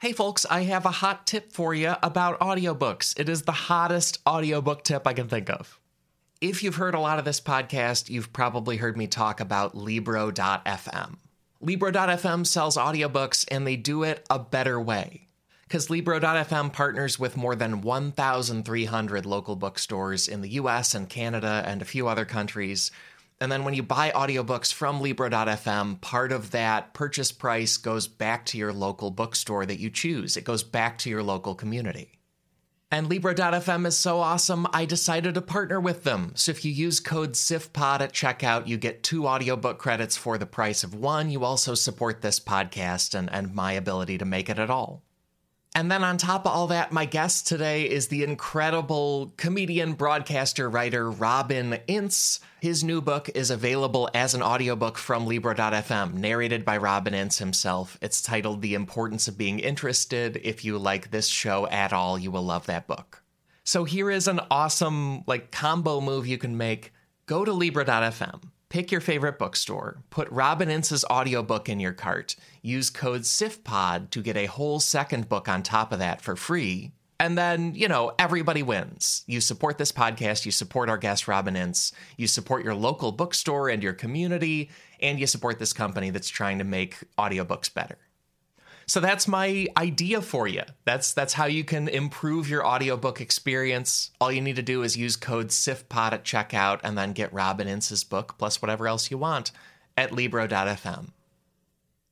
Hey folks, I have a hot tip for you about audiobooks. It is the hottest audiobook tip I can think of. If you've heard a lot of this podcast, you've probably heard me talk about Libro.fm. Libro.fm sells audiobooks and they do it a better way. Because Libro.fm partners with more than 1,300 local bookstores in the US and Canada and a few other countries and then when you buy audiobooks from Libro.fm, part of that purchase price goes back to your local bookstore that you choose. It goes back to your local community. And Libro.fm is so awesome, I decided to partner with them. So if you use code SIFPOD at checkout, you get two audiobook credits for the price of one. You also support this podcast and, and my ability to make it at all. And then on top of all that, my guest today is the incredible comedian, broadcaster, writer Robin Ince. His new book is available as an audiobook from Libro.fm, narrated by Robin Ince himself. It's titled The Importance of Being Interested. If you like this show at all, you will love that book. So here is an awesome like combo move you can make. Go to Libro.fm Pick your favorite bookstore, put Robin Ince's audiobook in your cart, use code SIFPOD to get a whole second book on top of that for free. And then, you know, everybody wins. You support this podcast, you support our guest Robin Ince, you support your local bookstore and your community, and you support this company that's trying to make audiobooks better. So that's my idea for you. That's that's how you can improve your audiobook experience. All you need to do is use code SIFPOD at checkout and then get Robin Ince's book plus whatever else you want at Libro.fm.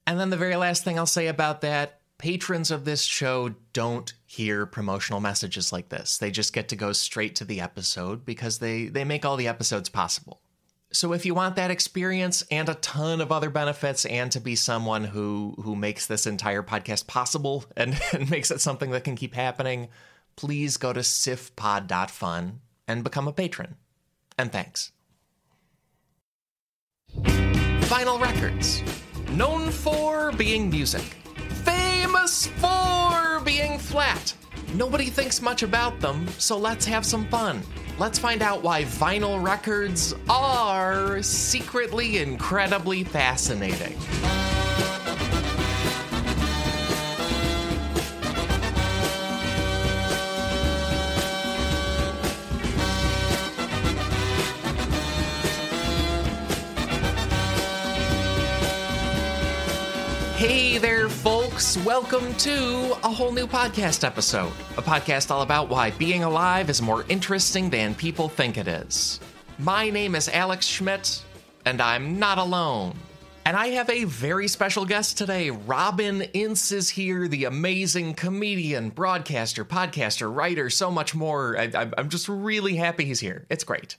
And then the very last thing I'll say about that patrons of this show don't hear promotional messages like this. They just get to go straight to the episode because they, they make all the episodes possible. So if you want that experience and a ton of other benefits and to be someone who who makes this entire podcast possible and, and makes it something that can keep happening, please go to sifpod.fun and become a patron. And thanks. Vinyl Records. Known for being music. Famous for being flat. Nobody thinks much about them, so let's have some fun let's find out why vinyl records are secretly incredibly fascinating. Folks. Welcome to a whole new podcast episode. A podcast all about why being alive is more interesting than people think it is. My name is Alex Schmidt, and I'm not alone. And I have a very special guest today. Robin Ince is here, the amazing comedian, broadcaster, podcaster, writer, so much more. I, am just really happy he's here. It's great.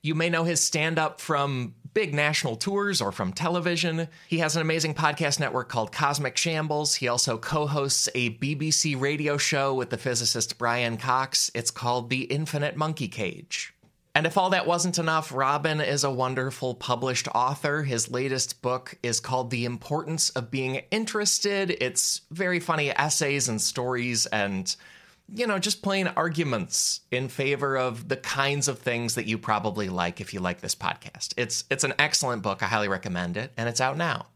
You may know his stand up from big national tours or from television. He has an amazing podcast network called Cosmic Shambles. He also co hosts a BBC radio show with the physicist Brian Cox. It's called The Infinite Monkey Cage. And if all that wasn't enough, Robin is a wonderful published author. His latest book is called The Importance of Being Interested. It's very funny essays and stories and you know, just plain arguments in favor of the kinds of things that you probably like if you like this podcast. It's it's an excellent book. I highly recommend it, and it's out now.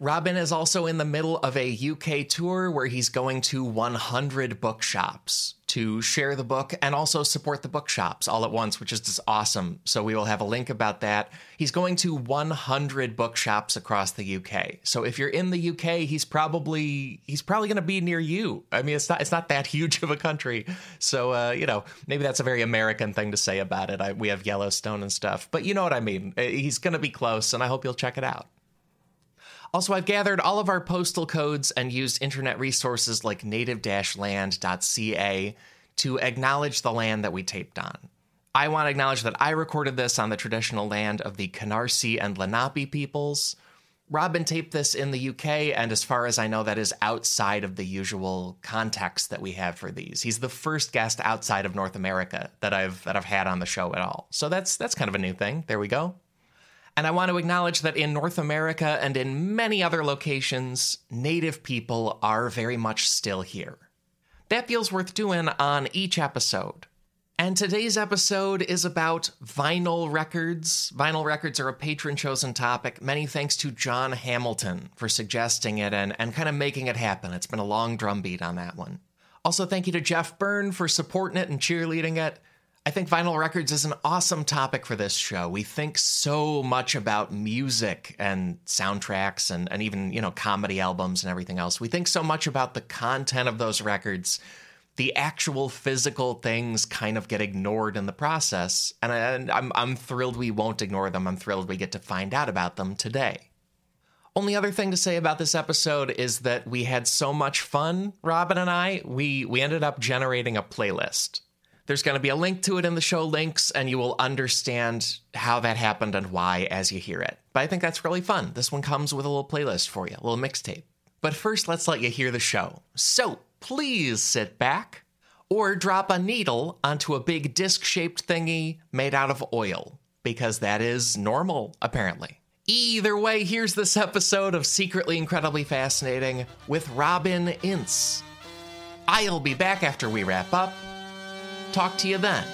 Robin is also in the middle of a UK tour where he's going to 100 bookshops to share the book and also support the bookshops all at once, which is just awesome. So we will have a link about that. He's going to 100 bookshops across the UK. So if you're in the UK, he's probably he's probably going to be near you. I mean, it's not it's not that huge of a country. So uh, you know, maybe that's a very American thing to say about it. I, we have Yellowstone and stuff, but you know what I mean. He's going to be close, and I hope you'll check it out. Also, I've gathered all of our postal codes and used internet resources like native-land.ca to acknowledge the land that we taped on. I want to acknowledge that I recorded this on the traditional land of the Canarsie and Lenape peoples. Robin taped this in the UK, and as far as I know, that is outside of the usual context that we have for these. He's the first guest outside of North America that I've that I've had on the show at all. So that's that's kind of a new thing. There we go. And I want to acknowledge that in North America and in many other locations, Native people are very much still here. That feels worth doing on each episode. And today's episode is about vinyl records. Vinyl records are a patron chosen topic. Many thanks to John Hamilton for suggesting it and, and kind of making it happen. It's been a long drumbeat on that one. Also, thank you to Jeff Byrne for supporting it and cheerleading it. I think vinyl records is an awesome topic for this show. We think so much about music and soundtracks and, and even, you know, comedy albums and everything else. We think so much about the content of those records. The actual physical things kind of get ignored in the process. And, I, and I'm, I'm thrilled we won't ignore them. I'm thrilled we get to find out about them today. Only other thing to say about this episode is that we had so much fun, Robin and I, we, we ended up generating a playlist. There's going to be a link to it in the show links, and you will understand how that happened and why as you hear it. But I think that's really fun. This one comes with a little playlist for you, a little mixtape. But first, let's let you hear the show. So please sit back or drop a needle onto a big disc shaped thingy made out of oil, because that is normal, apparently. Either way, here's this episode of Secretly Incredibly Fascinating with Robin Ince. I'll be back after we wrap up. Talk to you then.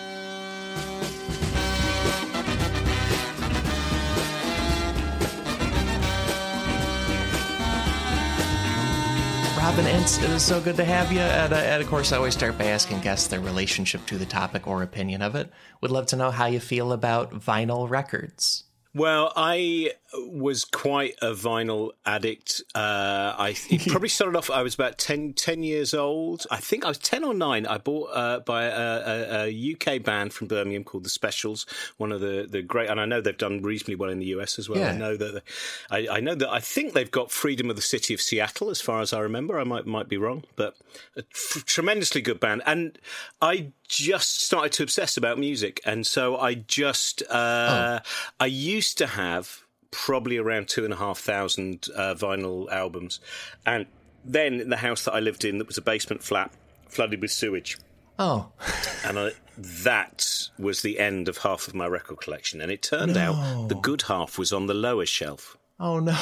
Robin Ince, it is so good to have you. And, uh, and, of course, I always start by asking guests their relationship to the topic or opinion of it. Would love to know how you feel about vinyl records. Well, I was quite a vinyl addict. Uh, I probably started off. I was about 10, 10, years old. I think I was ten or nine. I bought uh, by a, a, a, UK band from Birmingham called the Specials. One of the, the great, and I know they've done reasonably well in the US as well. Yeah. I know that. I, I, know that. I think they've got Freedom of the City of Seattle, as far as I remember. I might might be wrong, but a f- tremendously good band. And I just started to obsess about music, and so I just uh, oh. I used to have probably around two and a half thousand uh, vinyl albums, and then in the house that I lived in, that was a basement flat, flooded with sewage. Oh, and I, that was the end of half of my record collection, and it turned no. out the good half was on the lower shelf. Oh no.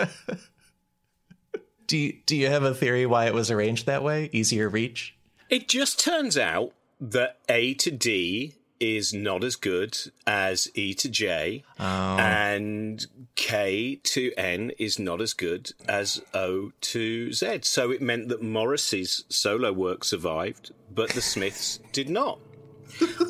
do you, do you have a theory why it was arranged that way? Easier reach? It just turns out that A to D is not as good as E to J, oh. and K to N is not as good as O to Z. So it meant that Morrissey's solo work survived, but the Smiths did not.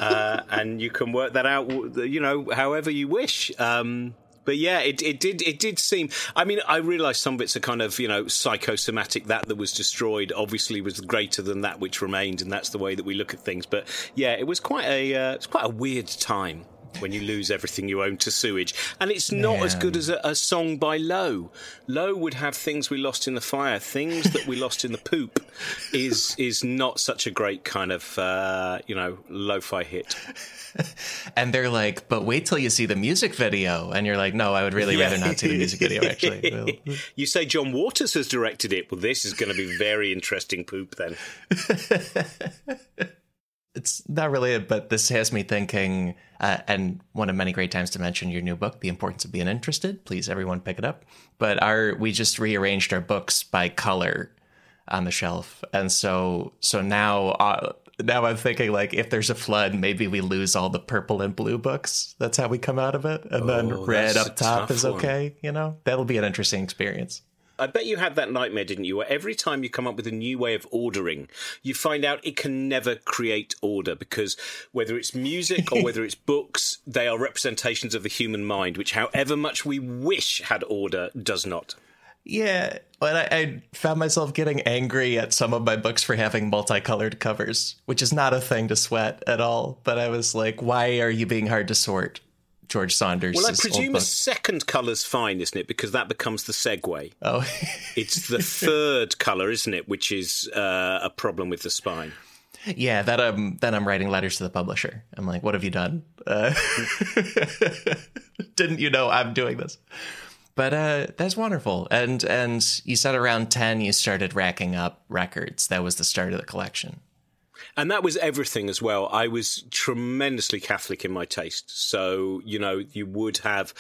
uh, and you can work that out, you know, however you wish. Um, but yeah, it, it did it did seem. I mean, I realise some bits are kind of you know psychosomatic. That that was destroyed obviously was greater than that which remained, and that's the way that we look at things. But yeah, it was quite a uh, it's quite a weird time when you lose everything you own to sewage. And it's not Man. as good as a, a, song by Low. Low would have things we lost in the fire, things that we lost in the poop. Is is not such a great kind of uh, you know lo-fi hit. and they're like, but wait till you see the music video. And you're like, no, I would really yeah. rather not see the music video, actually. you say John Waters has directed it. Well, this is going to be very interesting poop then. it's not really, but this has me thinking, uh, and one of many great times to mention your new book, The Importance of Being Interested. Please, everyone, pick it up. But our we just rearranged our books by color on the shelf, and so so now uh, now I'm thinking like if there's a flood, maybe we lose all the purple and blue books. That's how we come out of it, and oh, then red up top is okay. One. You know, that'll be an interesting experience. I bet you had that nightmare, didn't you? Where every time you come up with a new way of ordering, you find out it can never create order because whether it's music or whether it's books, they are representations of the human mind, which, however much we wish had order, does not. Yeah, and I, I, found myself getting angry at some of my books for having multicolored covers, which is not a thing to sweat at all. But I was like, why are you being hard to sort? George Saunders. Well, I presume a second colour's fine, isn't it? Because that becomes the segue. Oh, it's the third colour, isn't it? Which is uh, a problem with the spine. Yeah, that um, then I'm writing letters to the publisher. I'm like, what have you done? Uh, didn't you know I'm doing this? But uh, that's wonderful. And and you said around ten you started racking up records. That was the start of the collection. And that was everything as well. I was tremendously Catholic in my taste, so you know you would have,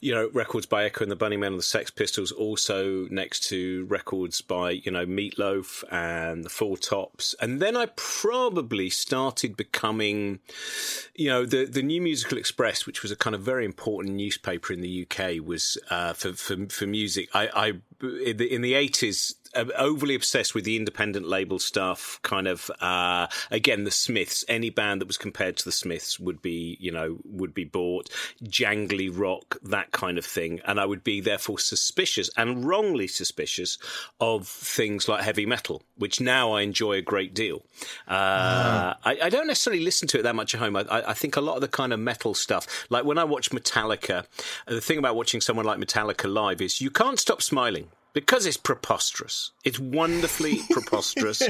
you know, records by Echo and the Bunnymen and the Sex Pistols, also next to records by you know Meatloaf and the Four Tops, and then I probably started becoming, you know, the the New Musical Express, which was a kind of very important newspaper in the UK, was uh, for, for for music. I, I in the eighties overly obsessed with the independent label stuff. Kind of uh, again, the Smiths. Any band that was compared to the Smiths would be, you know, would be bought. Jangly rock, that kind of thing, and I would be therefore suspicious and wrongly suspicious of things like heavy metal, which now I enjoy a great deal. Uh, I, I, don't necessarily listen to it that much at home. I, I think a lot of the kind of metal stuff, like when I watch Metallica, the thing about watching someone like Metallica live is you can't stop smiling because it's preposterous. It's wonderfully preposterous.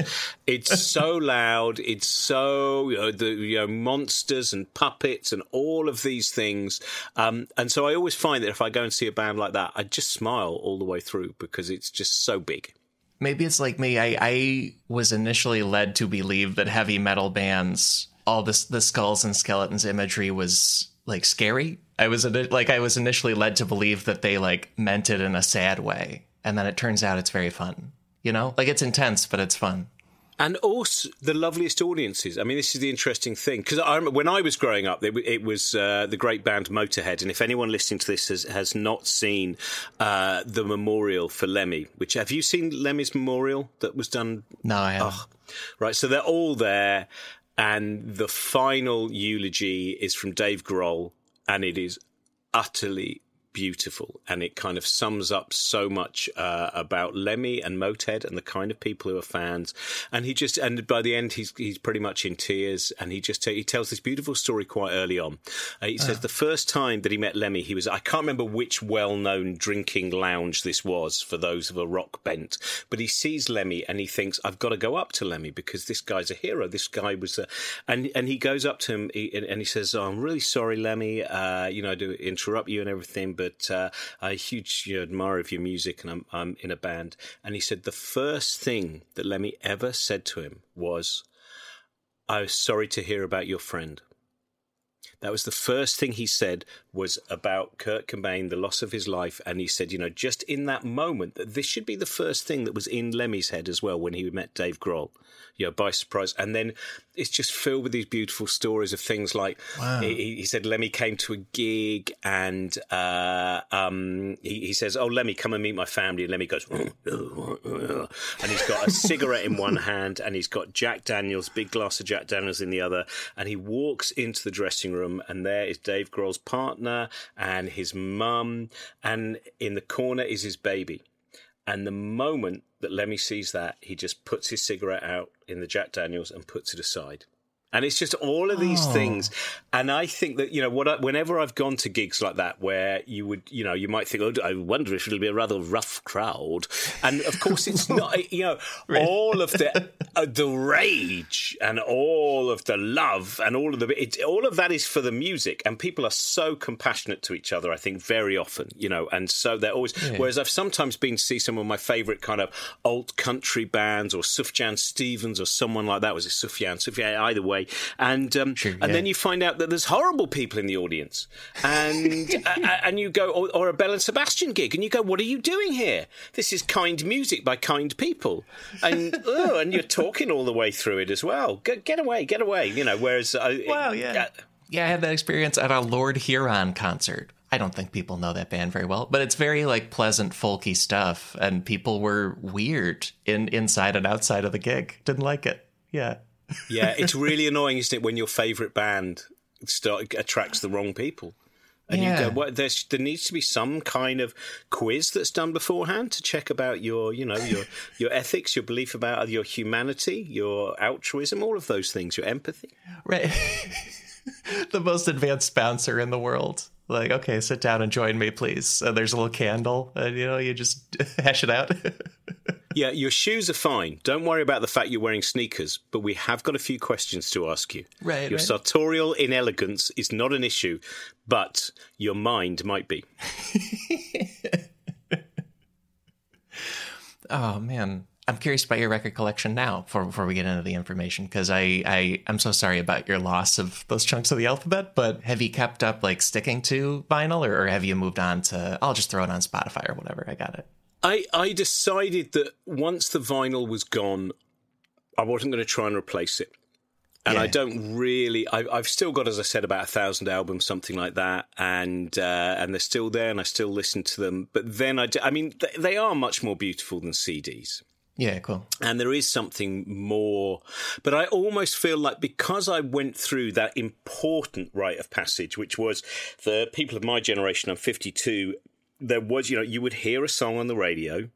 It's so loud. It's so you know, the you know monsters and puppets and all of these things. Um, and so I always find that if I go and see a band like that, I just smile all the way through because it's just so big. Maybe it's like me. I, I was initially led to believe that heavy metal bands, all this the skulls and skeletons imagery was like scary. I was like I was initially led to believe that they like meant it in a sad way and then it turns out it's very fun. You know, like it's intense, but it's fun. And also the loveliest audiences. I mean, this is the interesting thing because I remember when I was growing up, it, it was uh, the great band Motorhead. And if anyone listening to this has, has not seen uh, the memorial for Lemmy, which have you seen Lemmy's memorial that was done? No, I haven't. Oh, right, so they're all there, and the final eulogy is from Dave Grohl, and it is utterly beautiful and it kind of sums up so much uh, about Lemmy and Motorhead and the kind of people who are fans. And he just, and by the end, he's, he's pretty much in tears and he just, he tells this beautiful story quite early on. Uh, he says uh. the first time that he met Lemmy, he was, I can't remember which well known drinking lounge this was for those of a rock bent, but he sees Lemmy and he thinks, I've got to go up to Lemmy because this guy's a hero. This guy was, a, and, and he goes up to him and he says, oh, I'm really sorry, Lemmy, uh, you know, I do interrupt you and everything, but but uh, a huge admirer of your music and I'm, I'm in a band. And he said the first thing that Lemmy ever said to him was, I was sorry to hear about your friend. That was the first thing he said was about Kurt Cobain, the loss of his life, and he said, you know, just in that moment, that this should be the first thing that was in Lemmy's head as well when he met Dave Grohl, you know, by surprise. And then it's just filled with these beautiful stories of things like wow. he, he, said Lemmy came to a gig and uh, um, he, he, says, "Oh, Lemmy, come and meet my family." And Lemmy goes, and he's got a cigarette in one hand and he's got Jack Daniels, big glass of Jack Daniels in the other, and he walks into the dressing room and there is Dave Grohl's partner and his mum, and in the corner is his baby. And the moment that Lemmy sees that, he just puts his cigarette out in the Jack Daniels and puts it aside. And it's just all of these oh. things. And I think that, you know, what I, whenever I've gone to gigs like that where you would, you know, you might think, oh, I wonder if it'll be a rather rough crowd. And of course, it's not, you know, all of the, uh, the rage and all of the love and all of the, it, all of that is for the music. And people are so compassionate to each other, I think, very often, you know, and so they're always, yeah. whereas I've sometimes been to see some of my favorite kind of alt country bands or Sufjan Stevens or someone like that. Was it Sufjan? Sufjan, either way and um, yeah. and then you find out that there's horrible people in the audience, and and you go or, or, a Belle and Sebastian gig, and you go, what are you doing here? This is kind music by kind people, and oh, and you're talking all the way through it as well. Get, get away, get away, you know. Whereas, uh, wow, yeah. Uh, yeah, I had that experience at a Lord Huron concert. I don't think people know that band very well, but it's very like pleasant folky stuff and people were weird in inside and outside of the gig. Didn't like it. Yeah yeah, it's really annoying, isn't it, when your favourite band start attracts the wrong people. And yeah. you go, well, there needs to be some kind of quiz that's done beforehand to check about your, you know, your your ethics, your belief about your humanity, your altruism, all of those things, your empathy. Right. the most advanced bouncer in the world. Like, okay, sit down and join me, please. And there's a little candle, and you know, you just hash it out. Yeah, your shoes are fine. Don't worry about the fact you're wearing sneakers, but we have got a few questions to ask you. Right. Your right. sartorial inelegance is not an issue, but your mind might be. oh man. I'm curious about your record collection now before, before we get into the information because I, I I'm so sorry about your loss of those chunks of the alphabet. But have you kept up like sticking to vinyl, or, or have you moved on to? I'll just throw it on Spotify or whatever. I got it. I I decided that once the vinyl was gone, I wasn't going to try and replace it. And yeah. I don't really. I, have still got, as I said, about a thousand albums, something like that, and uh, and they're still there, and I still listen to them. But then I, do, I mean, they are much more beautiful than CDs. Yeah, cool. And there is something more, but I almost feel like because I went through that important rite of passage, which was the people of my generation, I'm 52, there was, you know, you would hear a song on the radio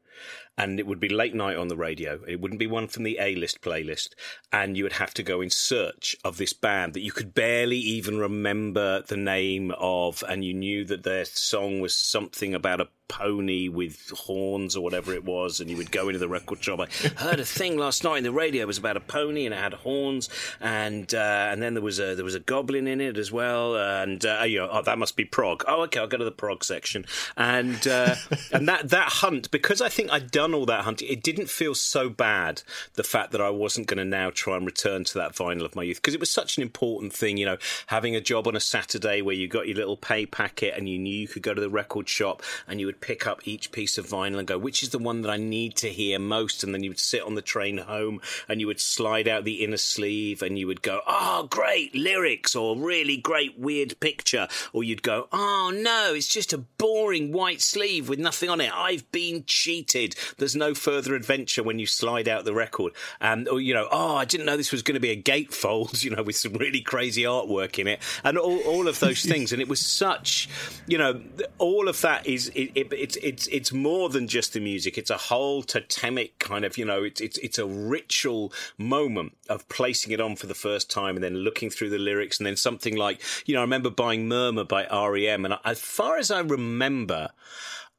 and it would be late night on the radio. It wouldn't be one from the A list playlist. And you would have to go in search of this band that you could barely even remember the name of. And you knew that their song was something about a pony with horns or whatever it was, and you would go into the record shop. I heard a thing last night in the radio. It was about a pony and it had horns, and uh, and then there was a there was a goblin in it as well, and uh, you know oh, that must be prog. Oh, okay, I'll go to the prog section, and uh, and that that hunt because I think I'd done all that hunting. It didn't feel so bad the fact that I wasn't going to now try and return to that vinyl of my youth because it was such an important thing. You know, having a job on a Saturday where you got your little pay packet and you knew you could go to the record shop and you would pick up each piece of vinyl and go, which is the one that I need to hear most? And then you would sit on the train home and you would slide out the inner sleeve and you would go, oh, great lyrics or really great weird picture. Or you'd go, oh, no, it's just a boring white sleeve with nothing on it. I've been cheated. There's no further adventure when you slide out the record. And, or, you know, oh, I didn't know this was going to be a gatefold, you know, with some really crazy artwork in it and all, all of those things. And it was such, you know, all of that is, it, it, it's it's it's more than just the music. It's a whole totemic kind of you know it's it's it's a ritual moment of placing it on for the first time and then looking through the lyrics and then something like you know I remember buying Murmur by REM and as far as I remember.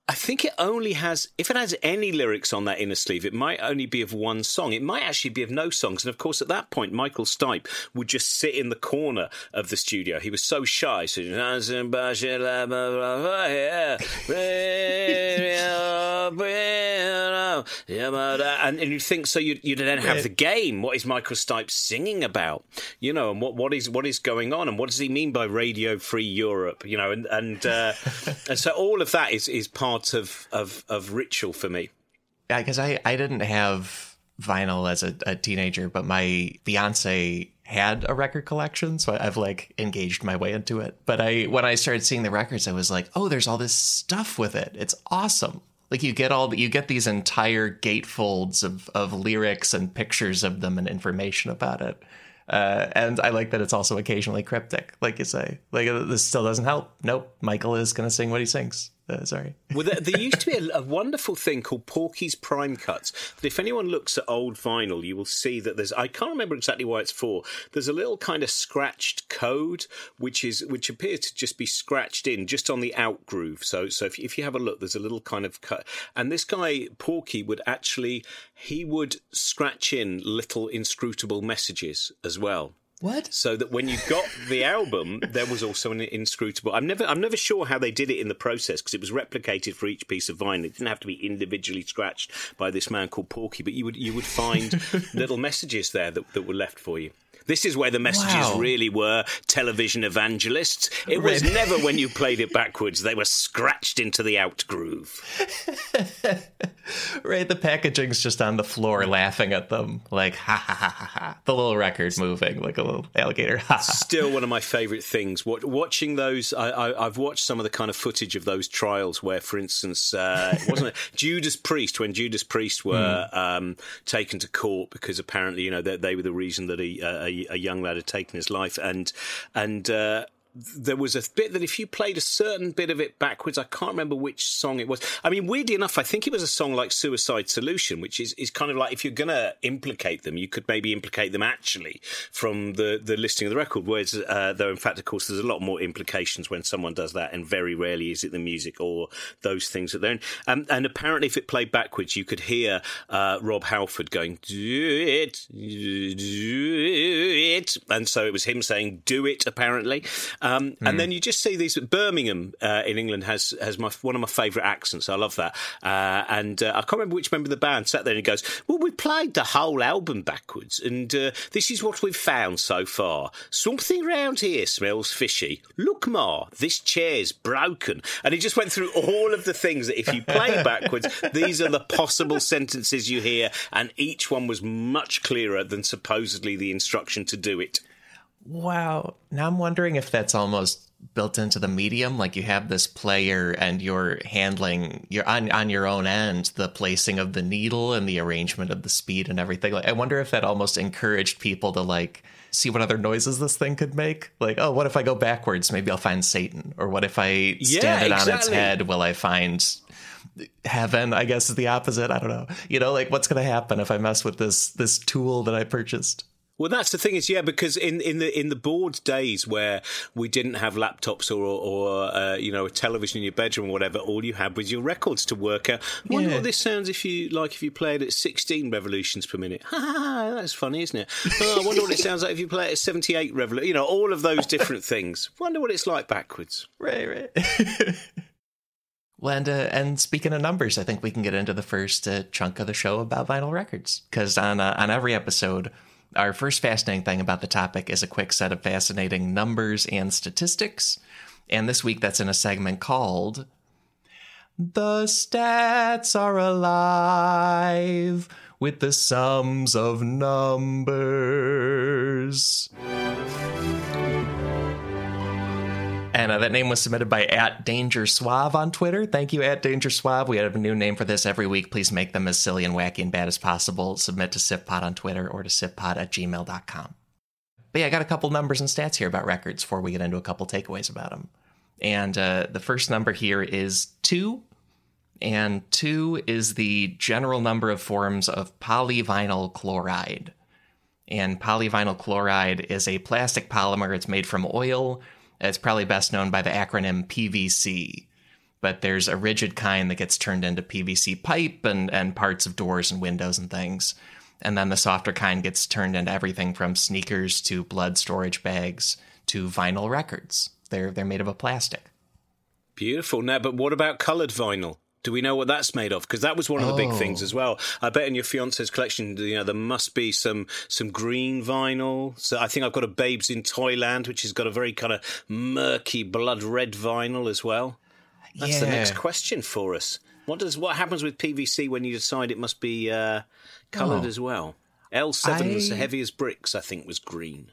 I think it only has, if it has any lyrics on that inner sleeve, it might only be of one song. It might actually be of no songs. And of course, at that point, Michael Stipe would just sit in the corner of the studio. He was so shy. So, and and you think so you you then have the game. What is Michael Stipe singing about? You know, and what, what is what is going on, and what does he mean by Radio Free Europe? You know, and and uh, and so all of that is is part part of of, of ritual for me. Yeah, because I I didn't have vinyl as a, a teenager, but my fiance had a record collection, so I've like engaged my way into it. But I when I started seeing the records, I was like, oh, there's all this stuff with it. It's awesome. Like you get all you get these entire gatefolds of of lyrics and pictures of them and information about it. Uh, and I like that it's also occasionally cryptic, like you say. Like this still doesn't help. Nope, Michael is to sing what he sings. Uh, sorry. well, there, there, used to be a, a, wonderful thing called Porky's Prime Cuts. If anyone looks at old vinyl, you will see that there's. I can't remember exactly why it's for. There's a little kind of scratched code, which is which appears to just be scratched in just on the out groove. So, so if, if you have a look, there's a little kind of cut. And this guy Porky would actually he would scratch in little inscrutable messages as well. What? So that when you got the album, there was also an inscrutable. I'm never, I'm never sure how they did it in the process because it was replicated for each piece of vinyl. It didn't have to be individually scratched by this man called Porky, but you would, you would find little messages there that, that were left for you. This is where the messages wow. really were television evangelists. It was never when you played it backwards. They were scratched into the out groove. right, the packaging's just on the floor laughing at them, like ha ha ha ha ha. The little record moving like a little alligator. Still one of my favourite things. Watching those, I, have watched some of the kind of footage of those trials where, for instance, uh, wasn't it Judas Priest when Judas Priest were mm. um, taken to court because apparently you know they, they were the reason that a, a, a young lad had taken his life, and and uh, there was a bit that if you played a certain bit of it backwards, I can't remember which song it was. I mean, weirdly enough, I think it was a song like Suicide Solution, which is, is kind of like if you're going to implicate them, you could maybe implicate them actually from the, the listing of the record. Whereas, uh, though, in fact, of course, there's a lot more implications when someone does that, and very rarely is it the music or those things that they're in. Um, and apparently, if it played backwards, you could hear uh, Rob Halford going, Do it, do it. And so it was him saying, Do it, apparently. Um, mm. And then you just see these. Birmingham uh, in England has has my one of my favourite accents. I love that. Uh, and uh, I can't remember which member of the band sat there and he goes, "Well, we played the whole album backwards, and uh, this is what we've found so far. Something round here smells fishy. Look, Ma, this chair's broken." And he just went through all of the things that if you play backwards, these are the possible sentences you hear, and each one was much clearer than supposedly the instruction to do it. Wow. Now I'm wondering if that's almost built into the medium like you have this player and you're handling you're on on your own end the placing of the needle and the arrangement of the speed and everything. Like i wonder if that almost encouraged people to like see what other noises this thing could make. Like oh what if i go backwards? Maybe i'll find satan. Or what if i stand yeah, it exactly. on its head? Will i find heaven i guess is the opposite? I don't know. You know like what's going to happen if i mess with this this tool that i purchased well, that's the thing is, yeah, because in, in the in the bored days where we didn't have laptops or or uh, you know a television in your bedroom or whatever, all you had was your records to work out. I wonder yeah. what this sounds if you like if you played at sixteen revolutions per minute. that's funny, isn't it? Oh, I wonder what it sounds like if you play it at seventy eight revolutions. You know, all of those different things. Wonder what it's like backwards. Right, right. Well, and, uh, and speaking of numbers, I think we can get into the first uh, chunk of the show about vinyl records because on uh, on every episode our first fascinating thing about the topic is a quick set of fascinating numbers and statistics. And this week that's in a segment called The Stats Are Alive with the Sums of Numbers. And uh, that name was submitted by at Danger Suave on Twitter. Thank you, at Danger Suave. We have a new name for this every week. Please make them as silly and wacky and bad as possible. Submit to SIFPod on Twitter or to SIFPod at gmail.com. But yeah, I got a couple numbers and stats here about records before we get into a couple takeaways about them. And uh, the first number here is two. And two is the general number of forms of polyvinyl chloride. And polyvinyl chloride is a plastic polymer. It's made from oil it's probably best known by the acronym PVC. But there's a rigid kind that gets turned into PVC pipe and, and parts of doors and windows and things. And then the softer kind gets turned into everything from sneakers to blood storage bags to vinyl records. They're they're made of a plastic. Beautiful. Now, but what about colored vinyl? Do we know what that's made of? Because that was one of the big things oh. as well. I bet in your fiance's collection, you know, there must be some some green vinyl. So I think I've got a Babes in Toyland, which has got a very kind of murky blood red vinyl as well. That's yeah. the next question for us. What does what happens with PVC when you decide it must be uh, coloured oh. as well? L seven was heavy as bricks. I think was green.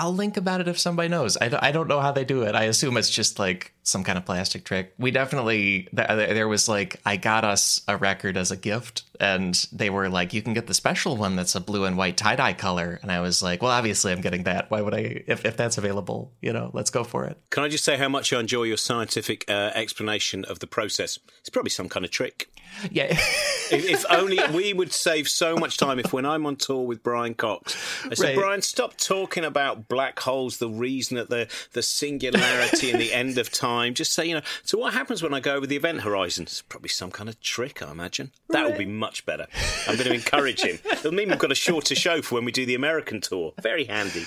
I'll link about it if somebody knows. I, I don't know how they do it. I assume it's just like some kind of plastic trick. We definitely, there was like, I got us a record as a gift, and they were like, you can get the special one that's a blue and white tie dye color. And I was like, well, obviously I'm getting that. Why would I, if, if that's available, you know, let's go for it. Can I just say how much I enjoy your scientific uh, explanation of the process? It's probably some kind of trick. Yeah. if, if, only we would save so much time if when I'm on tour with Brian Cox, I said, right. Brian, stop talking about black holes, the reason that the, the singularity and the end of time. Just say, you know, so what happens when I go over the event horizon? It's probably some kind of trick, I imagine. That right. would be much better. I'm going to encourage him. It'll mean we've got a shorter show for when we do the American tour. Very handy.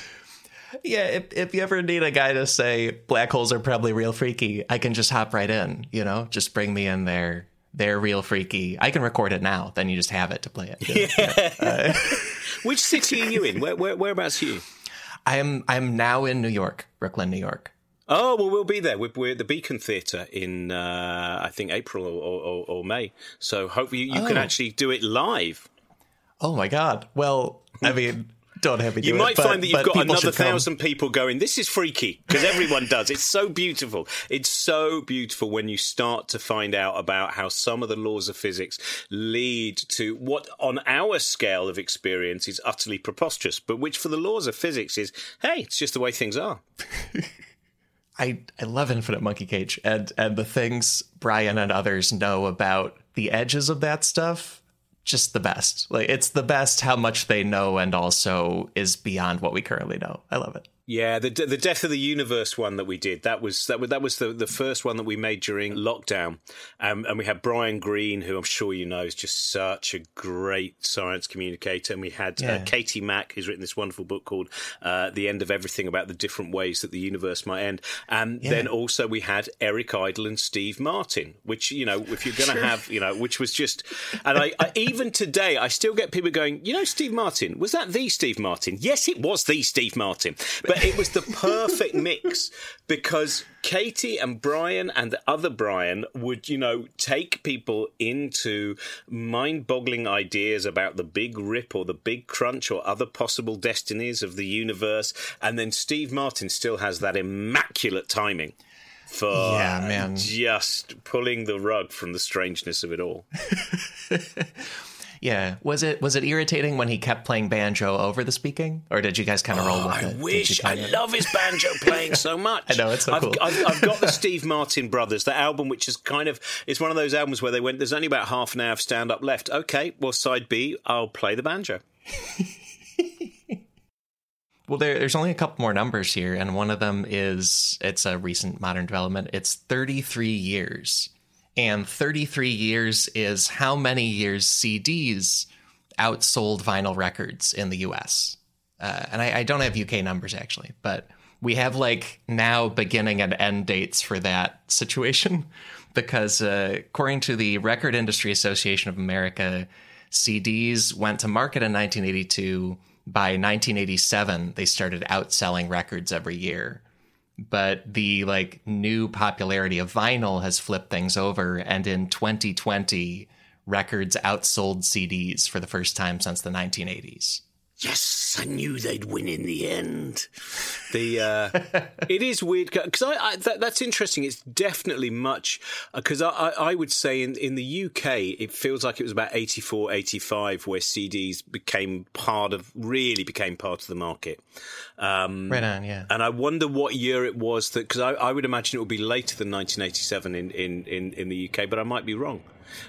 Yeah, if, if you ever need a guy to say black holes are probably real freaky, I can just hop right in, you know? Just bring me in there they're real freaky. I can record it now. Then you just have it to play it. Yeah. Uh, Which city are you in? Where, where, whereabouts are you? I am. I'm now in New York, Brooklyn, New York. Oh well, we'll be there. We're, we're at the Beacon Theatre in uh, I think April or, or, or, May. So hopefully you, you oh. can actually do it live. Oh my god! Well, I mean, don't have me. You might it, but, find that you've got another thousand people going. This is freaky because everyone does. It's so beautiful. It's so beautiful when you start to find out about how some of the laws of physics lead to what, on our scale of experience, is utterly preposterous, but which for the laws of physics is, hey, it's just the way things are. I, I love Infinite Monkey Cage and and the things Brian and others know about the edges of that stuff just the best. Like it's the best how much they know and also is beyond what we currently know. I love it. Yeah, the the Death of the Universe one that we did that was that was that was the, the first one that we made during lockdown, um, and we had Brian Greene, who I'm sure you know is just such a great science communicator, and we had uh, yeah. uh, Katie Mack, who's written this wonderful book called uh, "The End of Everything" about the different ways that the universe might end, and yeah. then also we had Eric Idle and Steve Martin, which you know if you're going to sure. have you know which was just, and I, I even today I still get people going, you know, Steve Martin was that the Steve Martin? Yes, it was the Steve Martin, but but it was the perfect mix because Katie and Brian and the other Brian would, you know, take people into mind boggling ideas about the big rip or the big crunch or other possible destinies of the universe. And then Steve Martin still has that immaculate timing for yeah, man. just pulling the rug from the strangeness of it all. Yeah. Was it was it irritating when he kept playing banjo over the speaking, or did you guys kind of roll with I it? I wish. I love his banjo playing so much. I know it's so I've, cool. I've, I've, got the Steve Martin Brothers, the album, which is kind of it's one of those albums where they went. There's only about half an hour of stand up left. Okay, well, side B, I'll play the banjo. Well, there, there's only a couple more numbers here, and one of them is it's a recent modern development. It's 33 years and 33 years is how many years CDs outsold vinyl records in the US. Uh, and I, I, don't have UK numbers actually, but we have like now beginning and end dates for that situation because uh, according to the Record Industry Association of America, CDs went to market in 1982. By 1987, they started outselling records every year but the like new popularity of vinyl has flipped things over and in 2020 records outsold CDs for the first time since the 1980s yes, I knew they'd win in the end. The uh, it is weird because I, I that, that's interesting. It's definitely much because uh, I, I, I would say in in the UK it feels like it was about 84, 85 where CDs became part of really became part of the market. Um, right on, yeah. And I wonder what year it was that because I, I would imagine it would be later than 1987 in, in, in, in the UK, but I might be wrong.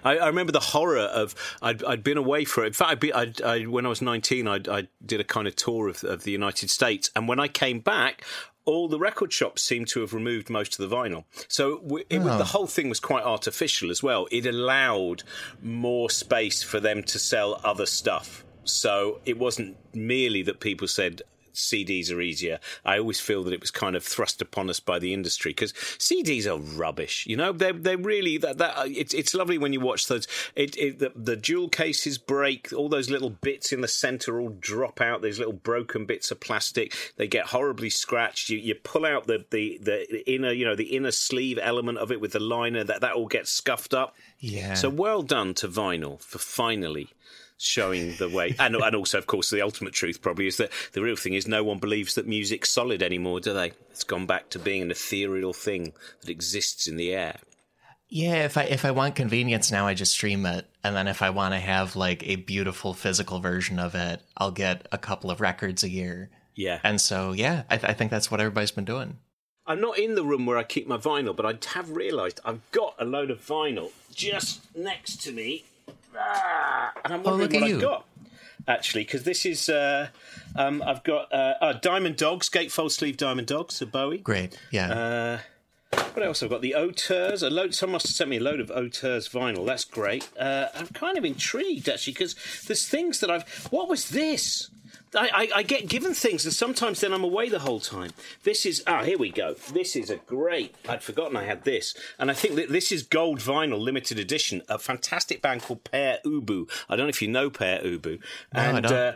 I, I, remember the horror of I'd, I'd been away for it. In fact, I'd be, I'd, I, when I was nineteen, I, I did a kind of tour of, of the United States, and when I came back, all the record shops seem to have removed most of the vinyl. So it, oh. the whole thing was quite artificial as well. It allowed more space for them to sell other stuff. So it wasn't merely that people said, CDs are easier. I always feel that it was kind of thrust upon us by the industry because CDs are rubbish. You know, they're they're really that that it's it's lovely when you watch those. It, it the, the jewel cases break, all those little bits in the center all drop out. These little broken bits of plastic. They get horribly scratched. You you pull out the the the inner you know the inner sleeve element of it with the liner that that all gets scuffed up. Yeah. So well done to vinyl for finally showing the way. And, and also, of course, the ultimate truth probably is that the real thing is no one believes that music's solid anymore, do they? It's gone back to being an ethereal thing that exists in the air. Yeah, if I if I want convenience now, I just stream it, and then if I want to have like a beautiful physical version of it, I'll get a couple of records a year. Yeah, and so yeah, I, th- I think that's what everybody's been doing. I'm not in the room where I keep my vinyl, but I have realised I've got a load of vinyl just next to me and I'm oh, wondering oh, what I've got actually because this is uh, um, I've got uh, uh, Diamond Dogs, gatefold sleeve Diamond Dogs, a Bowie. Great, yeah. Uh, what else? I've got the Auteurs. A load. Someone must have sent me a load of Auteurs vinyl. That's great. Uh, I'm kind of intrigued actually because there's things that I've. What was this? I, I, I, get given things, and sometimes then I'm away the whole time. This is ah, here we go. This is a great. I'd forgotten I had this, and I think that this is gold vinyl limited edition. A fantastic band called Pere Ubu. I don't know if you know Pere Ubu, no, and uh,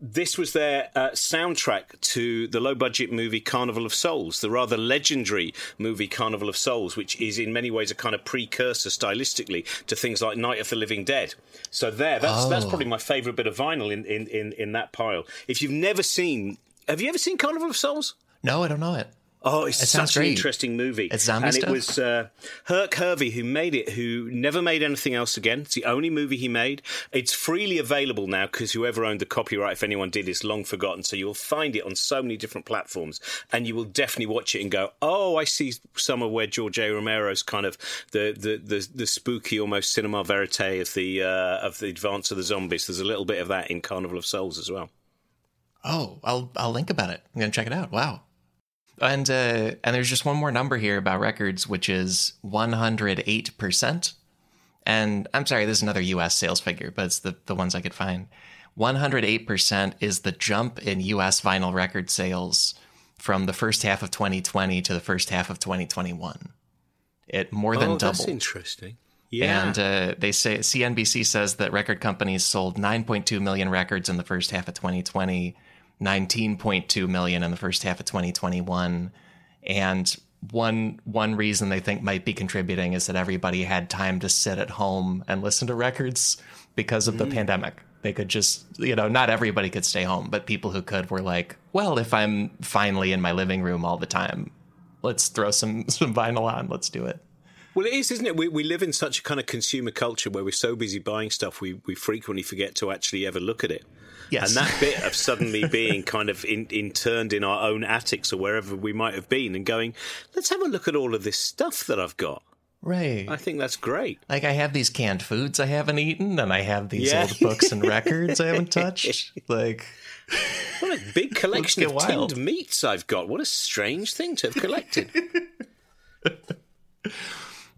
this was their uh, soundtrack to the low budget movie Carnival of Souls, the rather legendary movie Carnival of Souls, which is in many ways a kind of precursor stylistically to things like Night of the Living Dead. So there, that's oh. that's probably my favourite bit of vinyl in, in, in, in that pile. If you've never seen, have you ever seen Carnival of Souls? No, I don't know it. Oh, it's such an interesting movie. It's zombie and stuff? it was uh, Herk Harvey who made it, who never made anything else again. It's the only movie he made. It's freely available now because whoever owned the copyright, if anyone did, is long forgotten. So you'll find it on so many different platforms, and you will definitely watch it and go, "Oh, I see somewhere where George A. Romero's kind of the the the, the spooky, almost cinema verite of the uh, of the advance of the zombies." There's a little bit of that in Carnival of Souls as well. Oh, I'll I'll link about it. I'm gonna check it out. Wow. And uh, and there's just one more number here about records, which is 108 percent. And I'm sorry, this is another U.S. sales figure, but it's the the ones I could find. 108 percent is the jump in U.S. vinyl record sales from the first half of 2020 to the first half of 2021. It more than oh, doubled. That's interesting. Yeah. And uh, they say CNBC says that record companies sold 9.2 million records in the first half of 2020, 19.2 million in the first half of 2021, and one one reason they think might be contributing is that everybody had time to sit at home and listen to records because of the mm. pandemic. They could just, you know, not everybody could stay home, but people who could were like, well, if I'm finally in my living room all the time, let's throw some some vinyl on, let's do it. Well, it is, isn't it? We, we live in such a kind of consumer culture where we're so busy buying stuff, we, we frequently forget to actually ever look at it. Yes. And that bit of suddenly being kind of in, interned in our own attics or wherever we might have been and going, let's have a look at all of this stuff that I've got. Right. I think that's great. Like I have these canned foods I haven't eaten, and I have these yeah. old books and records I haven't touched. Like, what a big collection of tinned meats I've got. What a strange thing to have collected.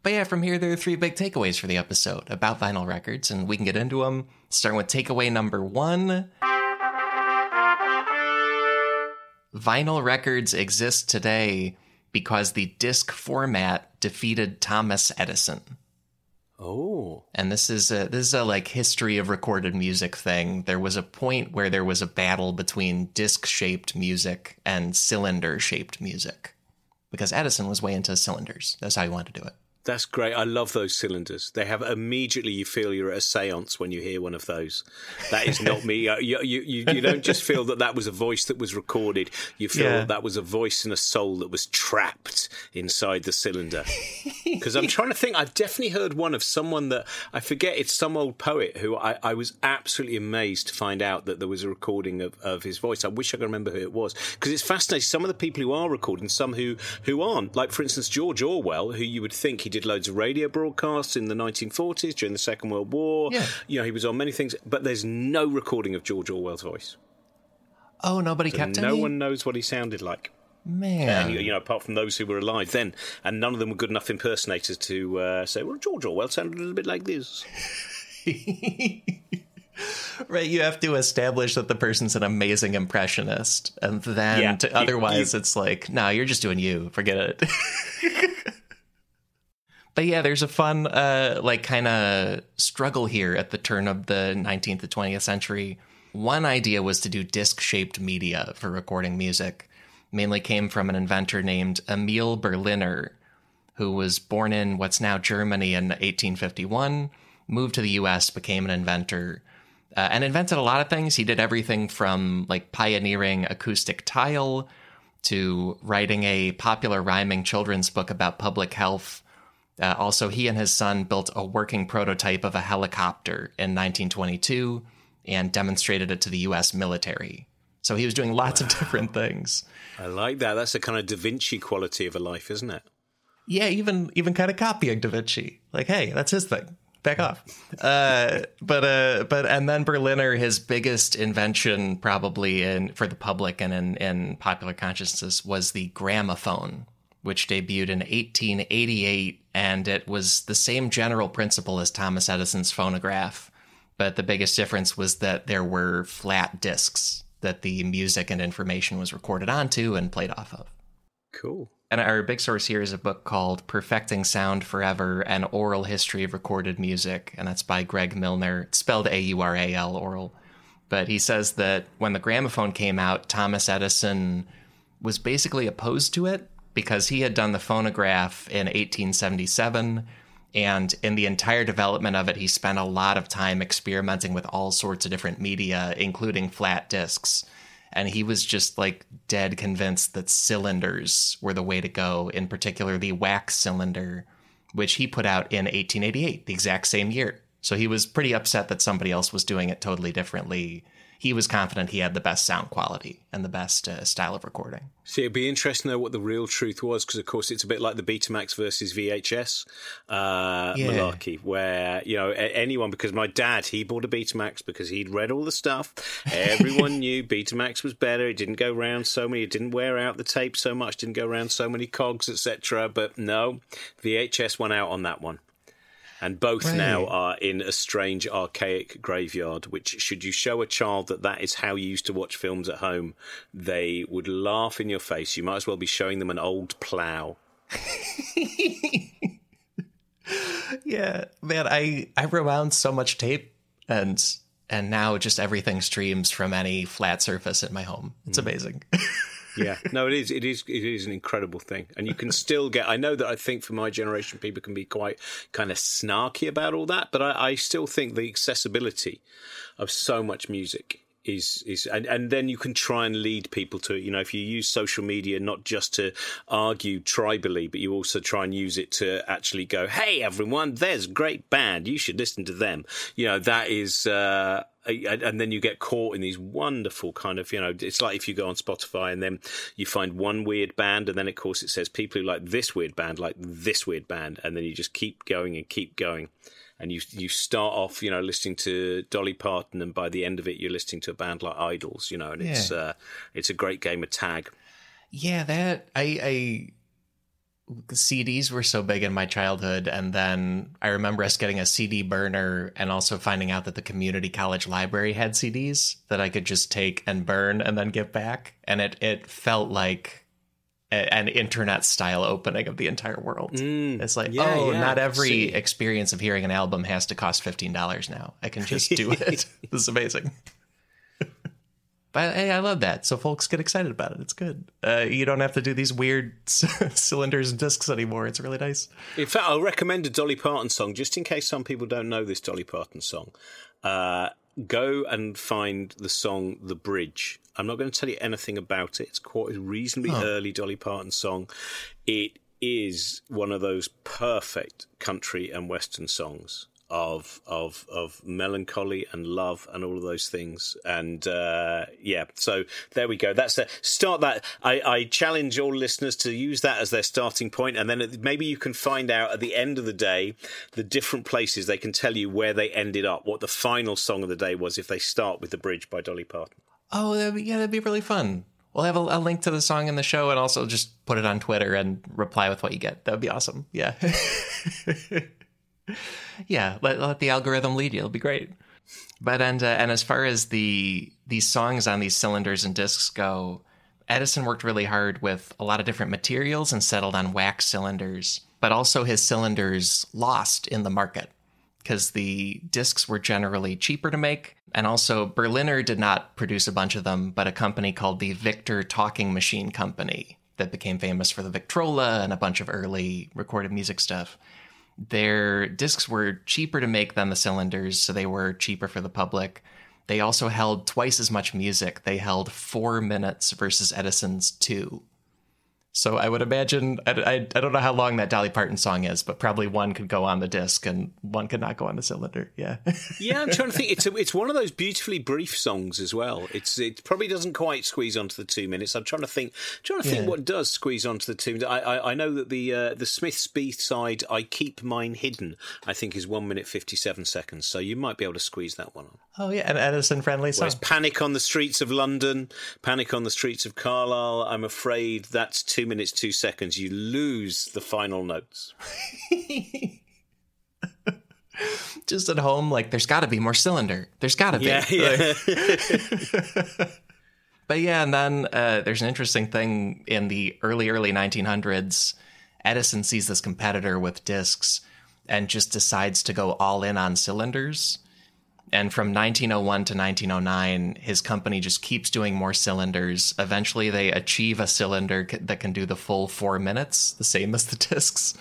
But yeah, from here, there are three big takeaways for the episode about vinyl records, and we can get into them. Starting with takeaway number one Vinyl records exist today because the disc format defeated Thomas Edison. Oh. And this is a this is a like history of recorded music thing. There was a point where there was a battle between disc-shaped music and cylinder-shaped music. Because Edison was way into cylinders. That's how he wanted to do it. That's great. I love those cylinders. They have immediately you feel you're at a séance when you hear one of those. That is not me. Uh, you, you, you, you don't just feel that that was a voice that was recorded. You feel yeah. that that was a voice and a soul that was trapped inside the cylinder. Because I'm trying to think. I've definitely heard one of someone that I forget. It's some old poet who I, I was absolutely amazed to find out that there was a recording of, of his voice. I wish I could remember who it was because it's fascinating. Some of the people who are recording, some who who aren't. Like for instance, George Orwell, who you would think he did loads of radio broadcasts in the 1940s during the Second World War. Yeah. You know, he was on many things, but there's no recording of George Orwell's voice. Oh, nobody so kept No any? one knows what he sounded like. Man, and, you know, apart from those who were alive then, and none of them were good enough impersonators to uh, say, "Well, George Orwell sounded a little bit like this." right, you have to establish that the person's an amazing impressionist, and then yeah, to, otherwise, you, it's like, no, nah, you're just doing you. Forget it. but yeah, there's a fun, uh, like, kind of struggle here at the turn of the 19th to 20th century. One idea was to do disc shaped media for recording music, mainly came from an inventor named Emil Berliner, who was born in what's now Germany in 1851, moved to the US, became an inventor, uh, and invented a lot of things. He did everything from like pioneering acoustic tile to writing a popular rhyming children's book about public health uh, also, he and his son built a working prototype of a helicopter in 1922 and demonstrated it to the US military. So he was doing lots wow. of different things. I like that. That's a kind of Da Vinci quality of a life, isn't it? Yeah, even even kind of copying Da Vinci. Like, hey, that's his thing. Back off. Uh, but uh, but and then Berliner, his biggest invention, probably in for the public and in, in popular consciousness, was the gramophone, which debuted in 1888, and it was the same general principle as Thomas Edison's phonograph. But the biggest difference was that there were flat discs that the music and information was recorded onto and played off of. Cool. And our big source here is a book called Perfecting Sound Forever An Oral History of Recorded Music, and that's by Greg Milner. It's spelled A U R A L, aural. But he says that when the gramophone came out, Thomas Edison was basically opposed to it because he had done the phonograph in 1877 and in the entire development of it he spent a lot of time experimenting with all sorts of different media including flat discs and he was just like dead convinced that cylinders were the way to go in particular the wax cylinder which he put out in 1888 the exact same year So he was pretty upset that somebody else was doing it totally differently. He was confident he had the best sound quality and the best uh, style of recording. See, it'd be interesting to know what the real truth was, because of course it's a bit like the Betamax versus VHS uh, yeah. malarkey, where you know anyone. Because my dad, he bought a Betamax because he'd read all the stuff. Everyone knew Betamax was better. It didn't go around so many. It didn't wear out the tape so much. Didn't go around so many cogs, etc. But no, VHS went out on that one and both right. now are in a strange archaic graveyard which should you show a child that that is how you used to watch films at home they would laugh in your face you might as well be showing them an old plow yeah man i i rewound so much tape and and now just everything streams from any flat surface in my home it's mm. amazing yeah, no, it is. It is. It is an incredible thing, and you can still get. I know that I think for my generation, people can be quite kind of snarky about all that, but I, I still think the accessibility of so much music is is and, and then you can try and lead people to it. You know, if you use social media not just to argue tribally, but you also try and use it to actually go, "Hey, everyone, there's a great band. You should listen to them." You know, that is. Uh, and then you get caught in these wonderful kind of you know it's like if you go on spotify and then you find one weird band and then of course it says people who like this weird band like this weird band and then you just keep going and keep going and you you start off, you know, listening to Dolly Parton, and by the end of it, you're listening to a band like Idles you know, and yeah. it's uh, it's a great game of tag. Yeah, that I, I CDs were so big in my childhood, and then I remember us getting a CD burner, and also finding out that the community college library had CDs that I could just take and burn and then give back, and it it felt like an internet style opening of the entire world. Mm, it's like, yeah, oh, yeah. not every See. experience of hearing an album has to cost fifteen dollars now. I can just do it. this is amazing. But hey, I love that. So folks get excited about it. It's good. Uh, you don't have to do these weird cylinders and discs anymore. It's really nice. In fact, I'll recommend a Dolly Parton song just in case some people don't know this Dolly Parton song. Uh, go and find the song "The Bridge." I'm not going to tell you anything about it. It's quite a reasonably oh. early Dolly Parton song. It is one of those perfect country and western songs of of of melancholy and love and all of those things. And uh, yeah, so there we go. That's the start. That I, I, challenge all listeners to use that as their starting point, and then maybe you can find out at the end of the day the different places they can tell you where they ended up, what the final song of the day was if they start with the bridge by Dolly Parton. Oh, that'd be, yeah, that'd be really fun. We'll have a, a, link to the song in the show and also just put it on Twitter and reply with what you get. That would be awesome. Yeah. yeah, let, let the algorithm lead you. It'll be great. But and uh, and as far as the these songs on these cylinders and discs go, Edison worked really hard with a lot of different materials and settled on wax cylinders. But also his cylinders lost in the market because the discs were generally cheaper to make. And also, Berliner did not produce a bunch of them, but a company called the Victor Talking Machine Company that became famous for the Victrola and a bunch of early recorded music stuff their discs were cheaper to make than the cylinders, so they were cheaper for the public. They also held twice as much music. They held four minutes versus Edison's two. So I would imagine I, I, I, don't know how long that Dolly Parton song is, but probably one could go on the disc and one could not go on the cylinder. Yeah. yeah, I'm trying to think. It's a, it's one of those beautifully brief songs as well. It's it probably doesn't quite squeeze onto the two minutes. I'm trying to think. Trying to think yeah. what does squeeze onto the two. I I, I know that the uh, the Smiths B side, "I Keep Mine Hidden," I think is one minute fifty seven seconds. So you might be able to squeeze that one on. Oh yeah, an Edison friendly song. Whereas "Panic on the Streets of London," "Panic on the Streets of Carlisle," I'm afraid that's two minutes two seconds, you lose the final notes. Just at home, like there's got to be more cylinder. There's got to be. Yeah, yeah. but yeah, and then uh, there's an interesting thing in the early early 1900s. Edison sees this competitor with discs and just decides to go all in on cylinders and from 1901 to 1909, his company just keeps doing more cylinders. Eventually, they achieve a cylinder that can do the full four minutes, the same as the discs.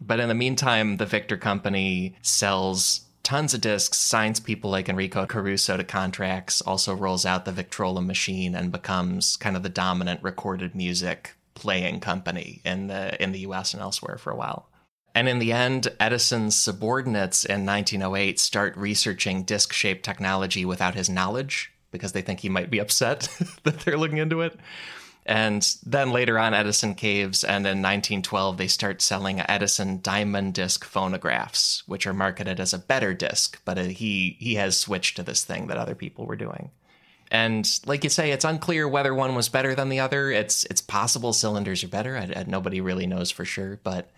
But in the meantime, the Victor company sells tons of discs, signs people like Enrico Caruso to contracts, also rolls out the Victrola machine, and becomes kind of the dominant recorded music playing company in the in the U.S. and elsewhere for a while. And in the end, Edison's subordinates in 1908 start researching disc shaped technology without his knowledge because they think he might be upset that they're looking into it. And then later on, Edison caves, and in 1912, they start selling Edison diamond disc phonographs, which are marketed as a better disc, but he he has switched to this thing that other people were doing. And like you say, it's unclear whether one was better than the other. It's it's possible cylinders are better. I, I, nobody really knows for sure, but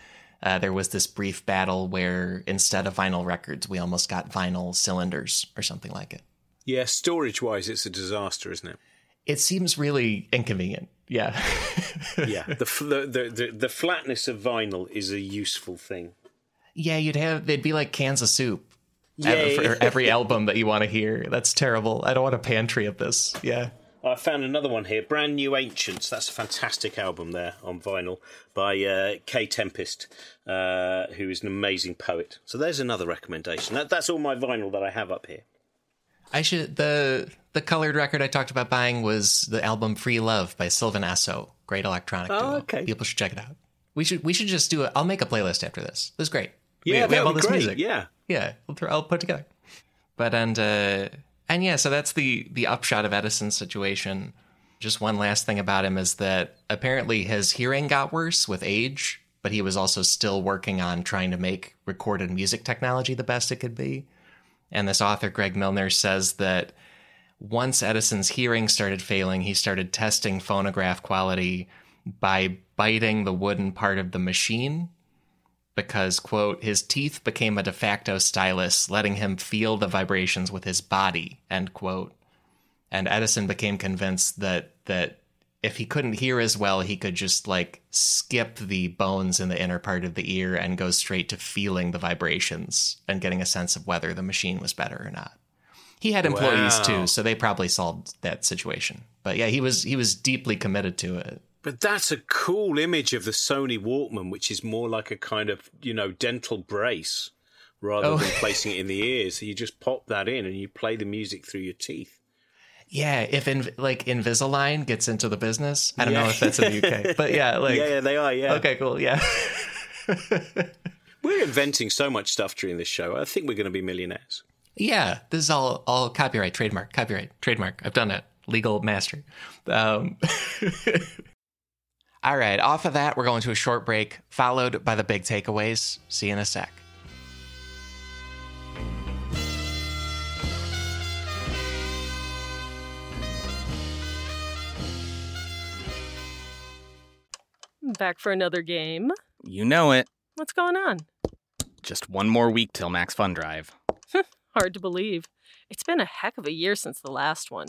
uh, there was this brief battle where instead of vinyl records, we almost got vinyl cylinders or something like it. Yeah, storage wise, it's a disaster, isn't it? It seems really inconvenient. Yeah. yeah. The, the, the, the flatness of vinyl is a useful thing. Yeah, you'd have, they'd be like cans of soup. Yay. For every album that you want to hear. That's terrible. I don't want a pantry of this. Yeah. I found another one here, Brand New Ancients. That's a fantastic album there on vinyl by uh, Kae Tempest, uh, who is an amazing poet. So there's another recommendation. That, that's all my vinyl that I have up here. I should the the colored record I talked about buying was the album Free Love by Sylvan Esso. Great electronic oh, duo. Okay. People should check it out. We should we should just do it. I'll make a playlist after this. This is great. Yeah, we, we have all this great. music. Yeah, yeah. We'll throw, I'll put it together. But and uh, and yeah, so that's the the upshot of Edison's situation. Just one last thing about him is that apparently his hearing got worse with age, but he was also still working on trying to make recorded music technology the best it could be. And this author, Greg Milner, says that once Edison's hearing started failing, he started testing phonograph quality by biting the wooden part of the machine because, quote, his teeth became a de facto stylus, letting him feel the vibrations with his body, end quote. And Edison became convinced that that if he couldn't hear as well, he could just like skip the bones in the inner part of the ear and go straight to feeling the vibrations and getting a sense of whether the machine was better or not. He had employees wow. too, so they probably solved that situation. But yeah, he was he was deeply committed to it. But that's a cool image of the Sony Walkman, which is more like a kind of, you know, dental brace rather oh. than placing it in the ears. So you just pop that in and you play the music through your teeth. Yeah, if in, like Invisalign gets into the business, I don't yeah. know if that's in the UK, but yeah, like yeah, yeah, they are. Yeah. Okay, cool. Yeah. we're inventing so much stuff during this show. I think we're going to be millionaires. Yeah, this is all all copyright, trademark, copyright, trademark. I've done it. Legal mastery. Um, all right, off of that, we're going to a short break, followed by the big takeaways. See you in a sec. Back for another game. You know it. What's going on? Just one more week till Max Fun Drive. Hard to believe. It's been a heck of a year since the last one.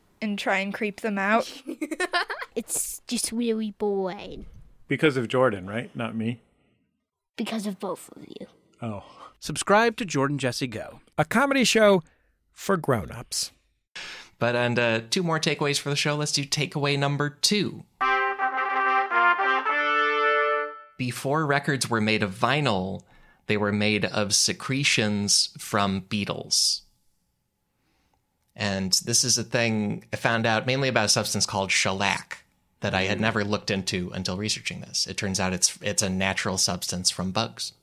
and try and creep them out. it's just really boring. Because of Jordan, right? Not me. Because of both of you. Oh. Subscribe to Jordan Jesse Go, a comedy show for grown-ups. But and uh, two more takeaways for the show. Let's do takeaway number two. Before records were made of vinyl, they were made of secretions from beetles. And this is a thing I found out mainly about a substance called shellac that I had mm. never looked into until researching this. It turns out it's it's a natural substance from bugs.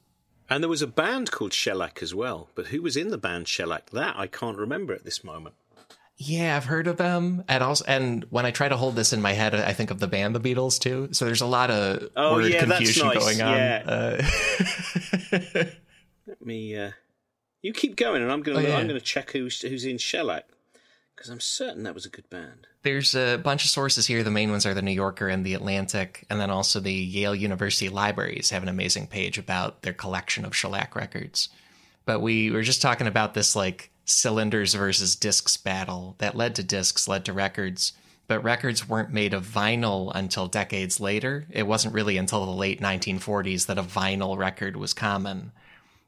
And there was a band called Shellac as well, but who was in the band Shellac? That I can't remember at this moment. Yeah, I've heard of them, and also, and when I try to hold this in my head, I think of the band The Beatles too. So there's a lot of Oh, word yeah, that's confusion nice, going on. yeah. Uh, Let me. Uh, you keep going, and I'm going to. Oh, yeah. I'm to check who's who's in Shellac because I'm certain that was a good band. there's a bunch of sources here. The main ones are the New Yorker and the Atlantic, and then also the Yale University Libraries have an amazing page about their collection of shellac records. But we were just talking about this like cylinders versus discs battle that led to discs, led to records. But records weren't made of vinyl until decades later. It wasn't really until the late 1940s that a vinyl record was common.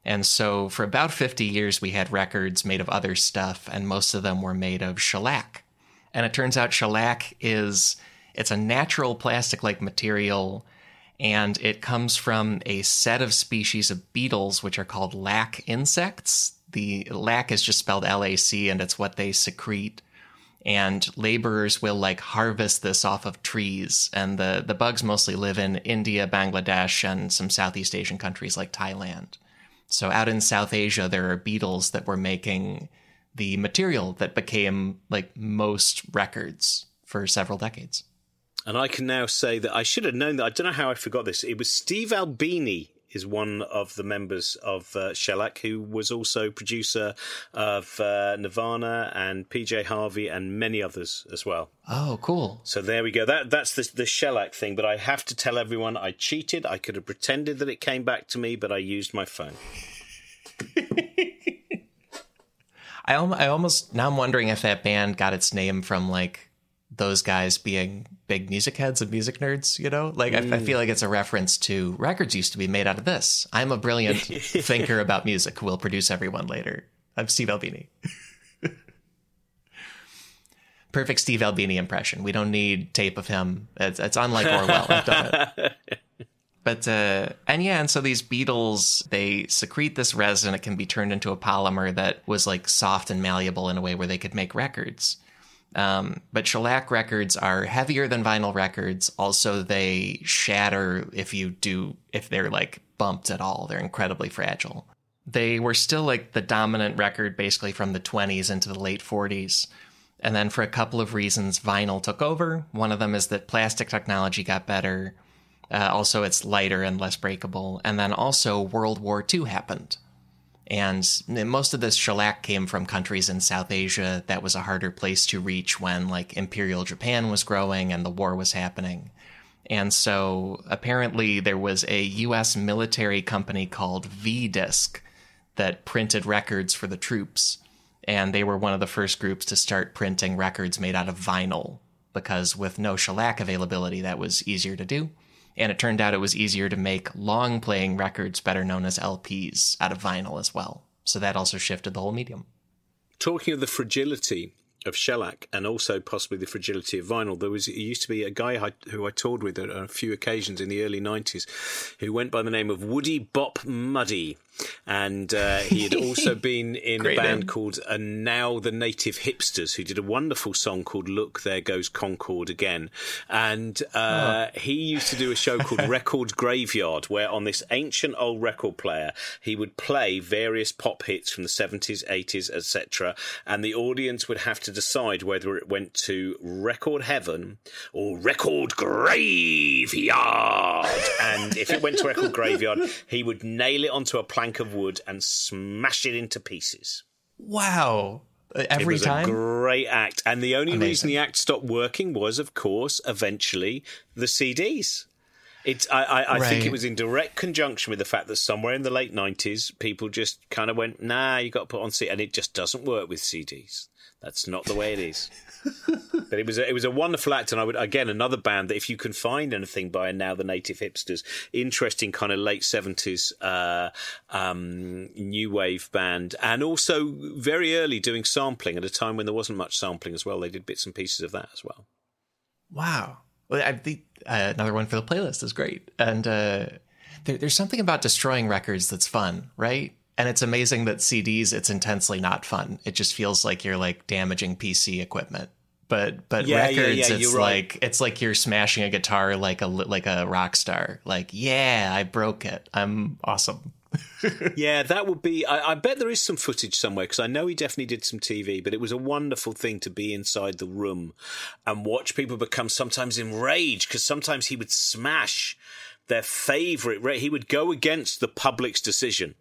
And so for about 50 years, we had records made of other stuff, and most of them were made of shellac. And it turns out shellac is it's a natural plastic-like material, and it comes from a set of species of beetles which are called lac insects. The lac is just spelled L-A-C, and it's what they secrete. And laborers will like harvest this off of trees, and the the bugs mostly live in India, Bangladesh, and some Southeast Asian countries like Thailand. So out in South Asia, there are beetles that were making the material that became like most records for several decades. And I can now say that I should have known that. I don't know how I forgot this. It was Steve Albini is one of the members of uh, Shellac, who was also producer of uh, Nirvana and PJ Harvey and many others as well. Oh, cool. So there we go. That that's the the shellac thing. But I have to tell everyone I cheated. I could have pretended that it came back to me, but I used my phone. I, I almost now I'm wondering if that band got its name from like those guys being big music heads and music nerds, you know? Like, I, I feel like it's a reference to records used to be made out of this. I'm a brilliant thinker about music who will produce everyone later. I'm Steve Albini. Perfect Steve Albini impression. We don't need tape of him. It's, it's unlike Orwell. I've done it. But uh, and yeah, and so these beetles they secrete this resin. It can be turned into a polymer that was like soft and malleable in a way where they could make records. Um, but shellac records are heavier than vinyl records. Also, they shatter if you do if they're like bumped at all. They're incredibly fragile. They were still like the dominant record basically from the 20s into the late 40s. And then for a couple of reasons, vinyl took over. One of them is that plastic technology got better. Uh, also, it's lighter and less breakable. And then also, World War II happened. And most of this shellac came from countries in South Asia that was a harder place to reach when, like, Imperial Japan was growing and the war was happening. And so, apparently, there was a US military company called V Disc that printed records for the troops. And they were one of the first groups to start printing records made out of vinyl because with no shellac availability, that was easier to do. And it turned out it was easier to make long playing records, better known as LPs, out of vinyl as well. So that also shifted the whole medium. Talking of the fragility of shellac and also possibly the fragility of vinyl, there was used to be a guy I, who I toured with on a few occasions in the early nineties, who went by the name of Woody Bop Muddy, and uh, he had also been in a band name. called uh, Now the Native Hipsters, who did a wonderful song called "Look There Goes Concorde Again," and uh, he used to do a show called Record Graveyard, where on this ancient old record player he would play various pop hits from the seventies, eighties, etc., and the audience would have to decide whether it went to Record Heaven or Record Graveyard, and if it went to Record Graveyard, he would nail it onto a plank of wood and smash it into pieces. Wow. Uh, Every it was time? a great act, and the only reason the act stopped working was, of course, eventually the CDs. It's I, I, I think it was in direct conjunction with the fact that somewhere in the late nineties, people just kind of went, "Nah, you got to put on CD," and it just doesn't work with CDs. That's not the way it is. but it was a, it was a wonderful act, and I would again another band that if you can find anything by now the Native Hipsters, interesting kind of late seventies uh, um, new wave band, and also very early doing sampling at a time when there wasn't much sampling as well. They did bits and pieces of that as well. Wow. Well, I think uh, another one for the playlist is great. And uh, there, there's something about destroying records that's fun, right? And it's amazing that CDs, it's intensely not fun. It just feels like you're like damaging PC equipment. But but Yeah, yeah, records, yeah, it's you're right. like it's like you're smashing a guitar like a like a rock star. Like yeah, I broke it. I'm awesome. yeah, that would be. I, I bet there is some footage somewhere because I know he definitely did some TV. But it was a wonderful thing to be inside the room and watch people become sometimes enraged because sometimes he would smash their favorite. He would go against the public's decision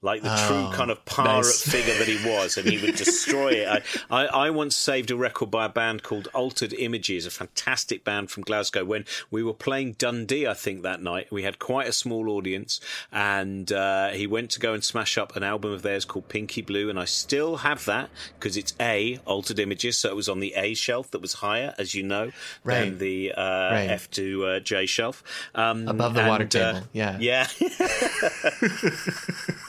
like the Oh, true kind of pirate nice. figure that he was, and he would destroy it. I, I, I once saved a record by a band called Altered Images, a fantastic band from Glasgow. When we were playing Dundee, I think that night we had quite a small audience, and uh, he went to go and smash up an album of theirs called Pinky Blue, and I still have that because it's A Altered Images, so it was on the A shelf that was higher, as you know, than the uh, Right. F to uh, J shelf. Um, Above the water and, uh, table, yeah. yeah.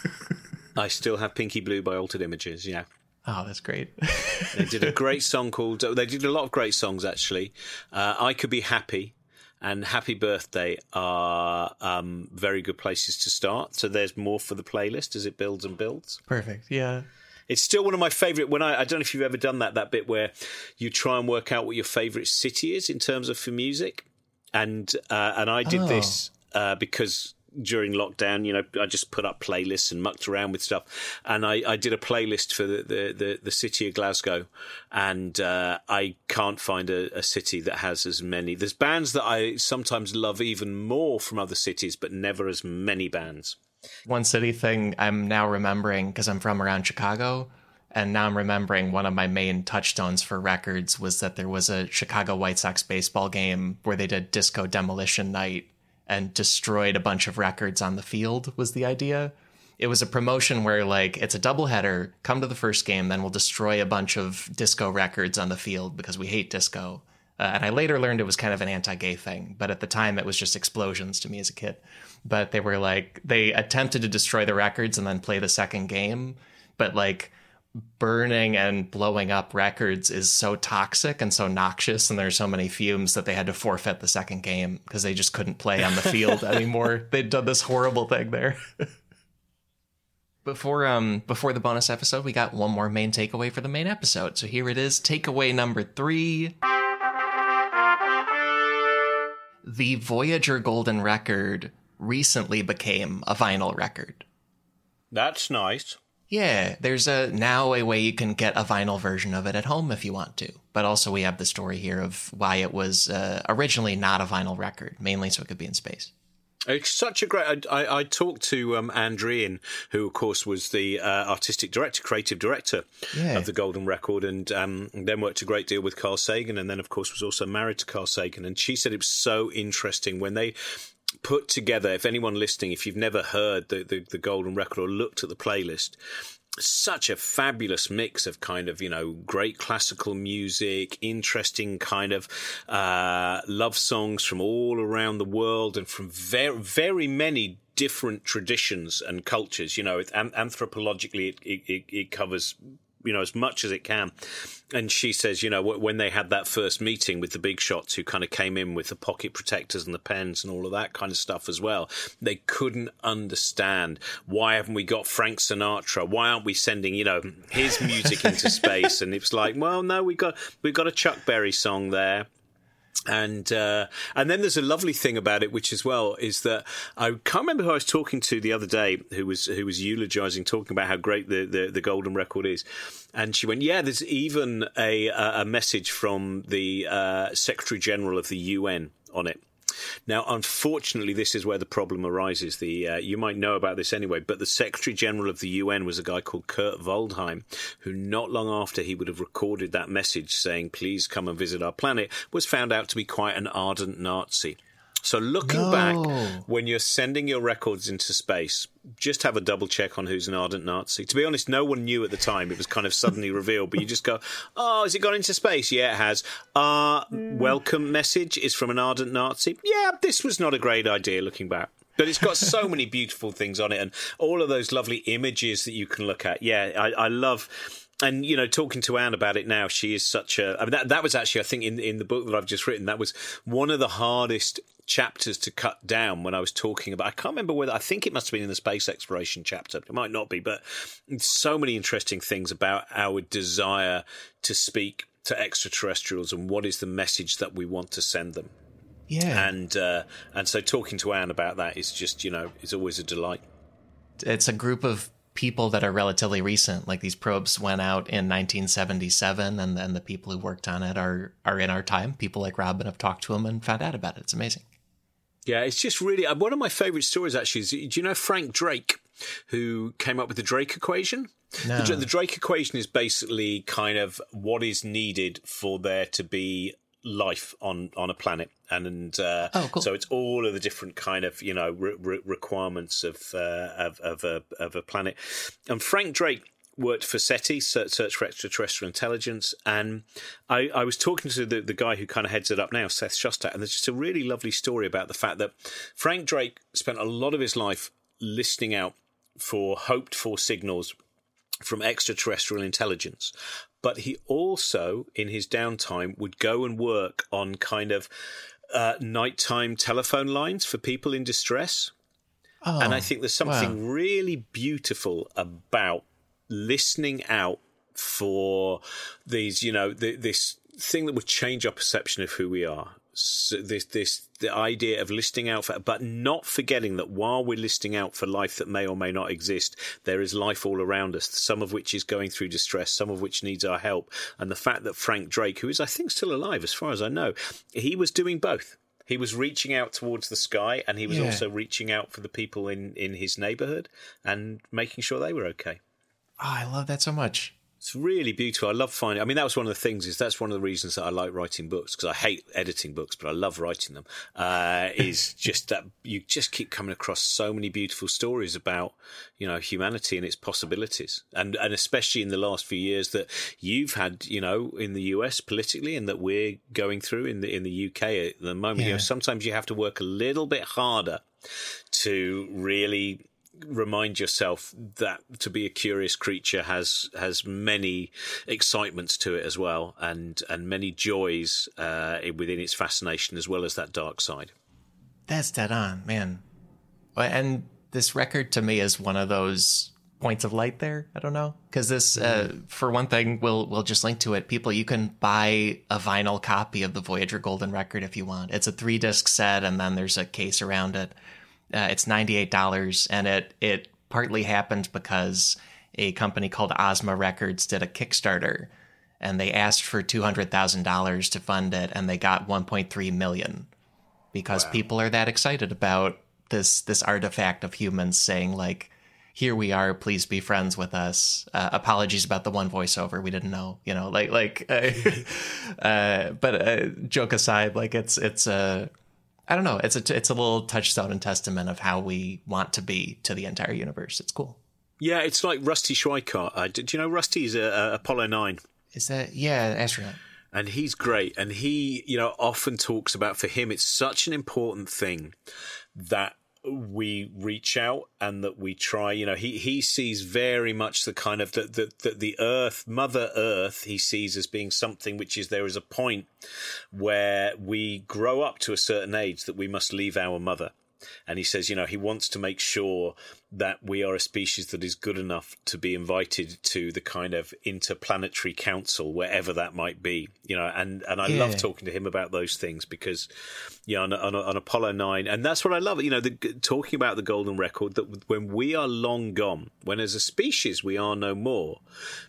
I still have Pinky Blue by Altered Images. Yeah, Oh, that's great. they did a great song called. They did a lot of great songs actually. Uh, I could be happy. And Happy Birthday are um, very good places to start. So there's more for the playlist as it builds and builds. Perfect. Yeah. It's still one of my favourite. When I, I don't know if you've ever done that, that bit where you try and work out what your favourite city is in terms of for music, and uh, and I did Oh. this uh, because during lockdown, you know, I just put up playlists and mucked around with stuff, and I, I did a playlist for the, the, the, the city of Glasgow, and uh, I can't find a, a city that has as many. There's bands that I sometimes love even more from other cities, but never as many bands. One city thing I'm now remembering because I'm from around Chicago. And now I'm remembering one of my main touchstones for records was that there was a Chicago White Sox baseball game where they did disco demolition night and destroyed a bunch of records on the field, was the idea. It was a promotion where, like, it's a doubleheader, come to the first game, then we'll destroy a bunch of disco records on the field because we hate disco. Uh, and I later learned it was kind of an anti gay thing, but at the time it was just explosions to me as a kid. But they were like, they attempted to destroy the records and then play the second game, but like, burning and blowing up records is so toxic and so noxious and there's so many fumes that they had to forfeit the second game because they just couldn't play on the field anymore. They'd done this horrible thing there. Before um before the bonus episode we got one more main takeaway for the main episode. So here it is takeaway number three. The voyager golden record recently became a vinyl record. That's nice. Yeah, there's a now a way you can get a vinyl version of it at home if you want to. But also we have the story here of why it was uh, originally not a vinyl record, mainly so it could be in space. It's such a great. I, I, talked to um, Ann Druyan, who of course was the uh, artistic director, creative director Yeah. of the Golden Record, and um, then worked a great deal with Carl Sagan, and then of course was also married to Carl Sagan. And she said it was so interesting when they put together. If anyone listening, if you've never heard the, the, the Golden Record or looked at the playlist, such a fabulous mix of kind of you know great classical music interesting kind of uh, love songs from all around the world and from very very many different traditions and cultures you know anthropologically it, it, it covers you know as much as it can. And she says you know when they had that first meeting with the big shots who kind of came in with the pocket protectors and the pens and all of that kind of stuff as well they couldn't understand why haven't we got frank sinatra? Why aren't we sending you know his music into space? And it's like well no we got we've got a chuck berry song there and uh, and then there's a lovely thing about it, which as well is that I can't remember who I was talking to the other day, who was who was eulogizing, talking about how great the, the, the golden record is, and she went, "Yeah, there's even a a message from the uh, Secretary General of the UN on it." Now, unfortunately, this is where the problem arises. The uh, you might know about this anyway, but the Secretary General of the UN was a guy called Kurt Waldheim, who not long after he would have recorded that message saying, "Please come and visit our planet," was found out to be quite an ardent Nazi. So, looking No. back, when you're sending your records into space, just have a double check on who's an ardent Nazi. To be honest, no one knew at the time. It was kind of suddenly revealed, but you just go, "Oh, has it gone into space? Yeah, it has." Our welcome message is from an ardent Nazi. Yeah, this was not a great idea. Looking back. But it's got so many beautiful things on it, and all of those lovely images that you can look at. Yeah, I, I love and you know talking to anne about it now she is such a i mean that, that was actually i think in in the book that i've just written that was one of the hardest chapters to cut down when i was talking about i can't remember whether i think it must have been in the space exploration chapter it might not be but so many interesting things about our desire to speak to extraterrestrials and what is the message that we want to send them Yeah. and uh, and so talking to anne about that is just you know is always a delight it's a group of people that are relatively recent. Like these probes went out in 1977, and then the people who worked on it are are in our time. People like Robin have talked to them and found out about it. It's amazing. Yeah, it's just really uh, one of my favorite stories. Actually, is do you know Frank Drake, who came up with the Drake equation? No. The, the Drake equation is basically kind of what is needed for there to be life on on a planet and, and uh, Oh, cool. so it's all of the different kind of you know re- re- requirements of, uh, of of a of a planet and frank drake worked for SETI, Search for Extraterrestrial Intelligence, and I, I was talking to the, the guy who kind of heads it up now, Seth Shostak, and there's just a really lovely story about the fact that Frank Drake spent a lot of his life listening out for hoped for signals from extraterrestrial intelligence. But he also, in his downtime, would go and work on kind of uh, nighttime telephone lines for people in distress. Oh, and I think there's something wow. really beautiful about listening out for these, you know, th- this thing that would change our perception of who we are. So this, this, the idea of listening out for, but not forgetting that while we're listening out for life that may or may not exist, there is life all around us. Some of which is going through distress, some of which needs our help. And the fact that Frank Drake, who is I think still alive as far as I know, he was doing both. He was reaching out towards the sky, and he was Yeah. also reaching out for the people in in his neighborhood and making sure they were okay. Oh, I love that so much. It's really beautiful. I love finding. I mean, that was one of the things. Is that's one of the reasons that I like writing books because I hate editing books, but I love writing them. Uh, is just that you just keep coming across so many beautiful stories about you know humanity and its possibilities, and and especially in the last few years that you've had, you know, in the US politically, and that we're going through in the in the UK at the moment. You know, sometimes you have to work a little bit harder to really remind yourself that to be a curious creature has has many excitements to it as well and and many joys uh, within its fascination as well as that dark side That's dead on, man. And this record to me is one of those points of light there. I don't know because this, uh, for one thing, we'll we'll just link to it. People, you can buy a vinyl copy of the Voyager Golden record if you want. It's a three disc set, and then there's a case around it. Uh, it's ninety eight dollars, and it it partly happened because a company called Ozma Records did a Kickstarter, and they asked for two hundred thousand dollars to fund it, and they got one point three million because people are that excited about this this artifact of humans saying like here we are please be friends with us. Uh, apologies about the one voiceover we didn't know you know like like uh, uh, but uh, joke aside like it's it's a I don't know. It's a it's a little touchstone and testament of how we want to be to the entire universe. It's cool. Yeah it's like rusty schweickart. Uh, do you know rusty? Is a, a apollo 9 is that yeah astronaut. And he's great. And he you know often talks about for him it's such an important thing that we reach out and that we try you know he he sees very much the kind of that the, the, the earth mother earth he sees as being something which is there is a point where we grow up to a certain age that we must leave our mother. And he says you know he wants to make sure that we are a species that is good enough to be invited to the kind of interplanetary council wherever that might be you know and and I Yeah. love talking to him about those things because you know on, on, on Apollo 9 and that's what I love you know the, talking about the golden record that when we are long gone when as a species we are no more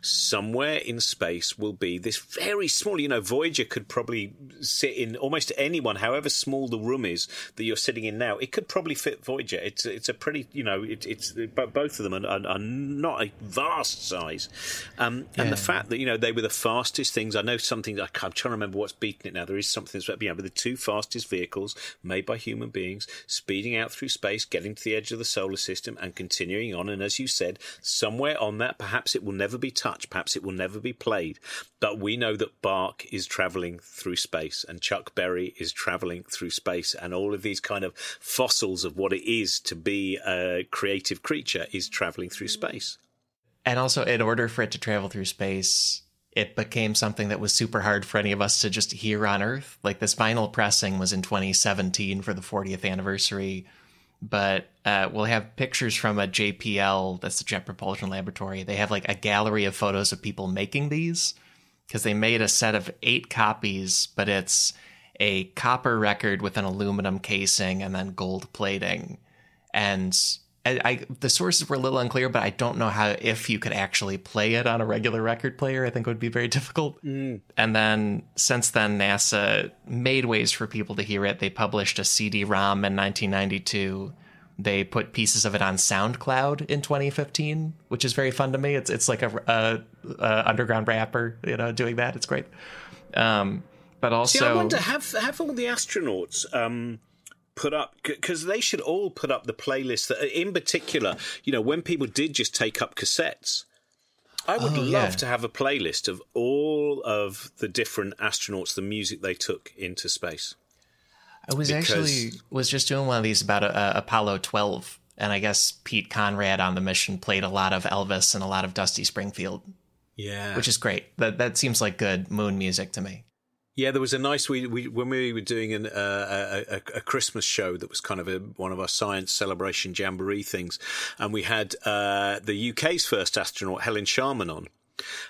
somewhere in space will be this very small you know Voyager could probably sit in almost anyone however small the room is that you're sitting in now it could probably fit Voyager it's it's a pretty you know it, it's bo- both of them are, are, are not a vast size. Um, and the fact that you know they were the fastest things I know something I'm trying to remember what's beaten it now. There is something that's you know, but the two fastest vehicles made by human beings speeding out through space getting to the edge of the solar system and continuing on. And as you said somewhere on that perhaps it will never be touched perhaps it will never be played. But we know that Bach is traveling through space and Chuck Berry is traveling through space and all of these kind of fossils of what it is to be a creative creature is traveling through space. And also in order for it to travel through space it became something that was super hard for any of us to just hear on earth. Like this vinyl pressing was in 2017 for the 40th anniversary but uh, we'll have pictures from a jpl that's the jet propulsion laboratory. They have like a gallery of photos of people making these because they made a set of eight copies but it's a copper record with an aluminum casing and then gold plating. And I, I the sources were a little unclear, but I don't know how if you could actually play it on a regular record player. I think it would be very difficult. Mm. And then since then, NASA made ways for people to hear it. They published a CD-ROM in 1992. They put pieces of it on SoundCloud in 2015, which is very fun to me. It's it's like a, a, a underground rapper, you know, doing that. It's great. Um, but also, See, I wonder have have all the astronauts um, put up because they should all put up the playlist. That, in particular, you know, when people did just take up cassettes, I would Oh, love yeah. to have a playlist of all of the different astronauts, the music they took into space. I was because- actually was just doing one of these about uh, Apollo 12, and I guess Pete Conrad on the mission played a lot of Elvis and a lot of Dusty Springfield, Yeah, which is great. That that seems like good moon music to me. Yeah, there was a nice we, we when we were doing an, uh, a, a, Christmas show that was kind of a, one of our science celebration jamboree things, and we had uh, the UK's first astronaut Helen Sharman on.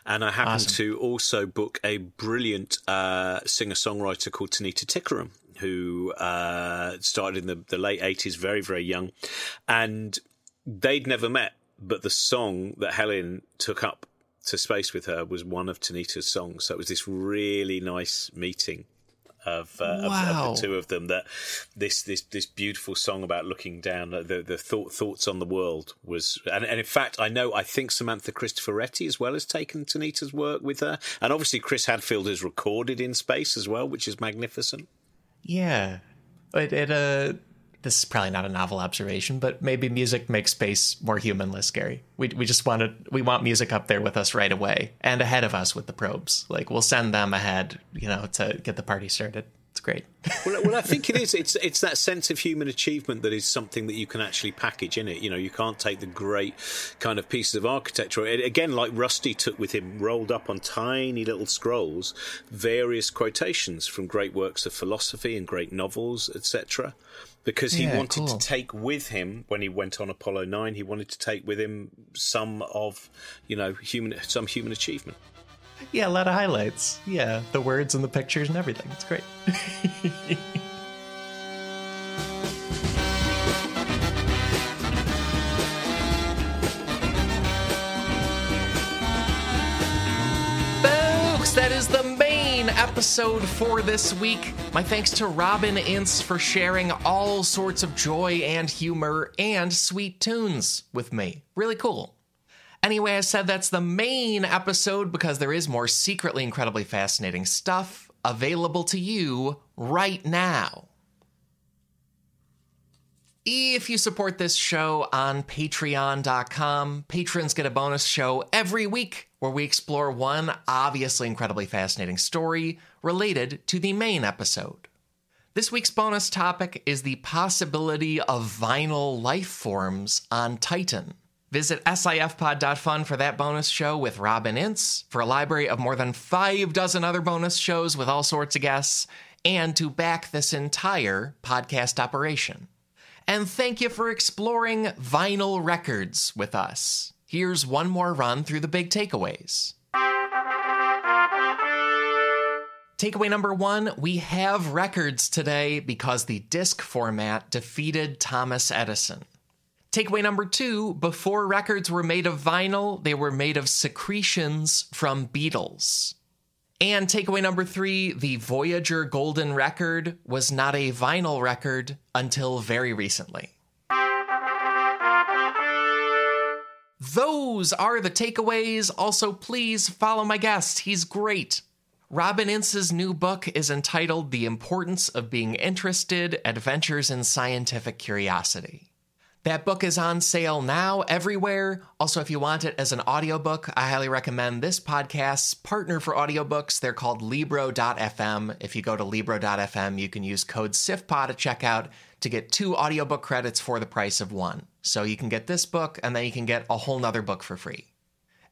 And I happened Awesome. to also book a brilliant uh, singer songwriter called Tanita Tikaram, who uh, started in the, the late 80s, very, very young. And they'd never met, but the song that Helen took up to space with her was one of Tanita's songs. So it was this really nice meeting of, uh, Wow. of, the two of them. That this this this beautiful song about looking down, the the thought, thoughts on the world was, and, and in fact, I know I think Samantha Cristoforetti as well has taken Tanita's work with her, and obviously Chris Hadfield has recorded in space as well, which is magnificent. Yeah, it, it uh, this is probably not a novel observation, but maybe music makes space more human, less scary. We we just want to we want music up there with us right away and ahead of us with the probes. Like we'll send them ahead, you know, to get the party started. It's great. well, well, I think it is. It's it's that sense of human achievement that is something that you can actually package in it. You know, you can't take the great kind of pieces of architecture. It- Again, like Rusty took with him, rolled up on tiny little scrolls, various quotations from great works of philosophy and great novels, etc. Because he Yeah, wanted cool. to take with him when he went on Apollo nine, he wanted to take with him some of, you know, human some human achievement. Yeah, a lot of highlights. Yeah, the words and the pictures and everything. It's great. episode for this week. My thanks to Robin Ince for sharing all sorts of joy and humor and sweet tunes with me. Really cool. Anyway, I said that's the main episode because there is more secretly incredibly fascinating stuff available to you right now. If you support this show on patreon.com, patrons get a bonus show every week where we explore one obviously incredibly fascinating story related to the main episode. This week's bonus topic is the possibility of vinyl life forms on Titan. Visit sifpod.fun for that bonus show with Robin Ince, for a library of more than five dozen other bonus shows with all sorts of guests, and to back this entire podcast operation. And thank you for exploring vinyl records with us. Here's one more run through the big takeaways. Takeaway number one we have records today because the disc format defeated Thomas Edison. Takeaway number two before records were made of vinyl, they were made of secretions from beetles. And takeaway number three the Voyager Golden Record was not a vinyl record until very recently. Those are the takeaways. Also, please follow my guest. He's great. Robin Ince's new book is entitled The Importance of Being Interested Adventures in Scientific Curiosity. That book is on sale now everywhere. Also, if you want it as an audiobook, I highly recommend this podcast's partner for audiobooks. They're called Libro.fm. If you go to Libro.fm, you can use code SIFPOD at checkout to get two audiobook credits for the price of one. So you can get this book and then you can get a whole nother book for free.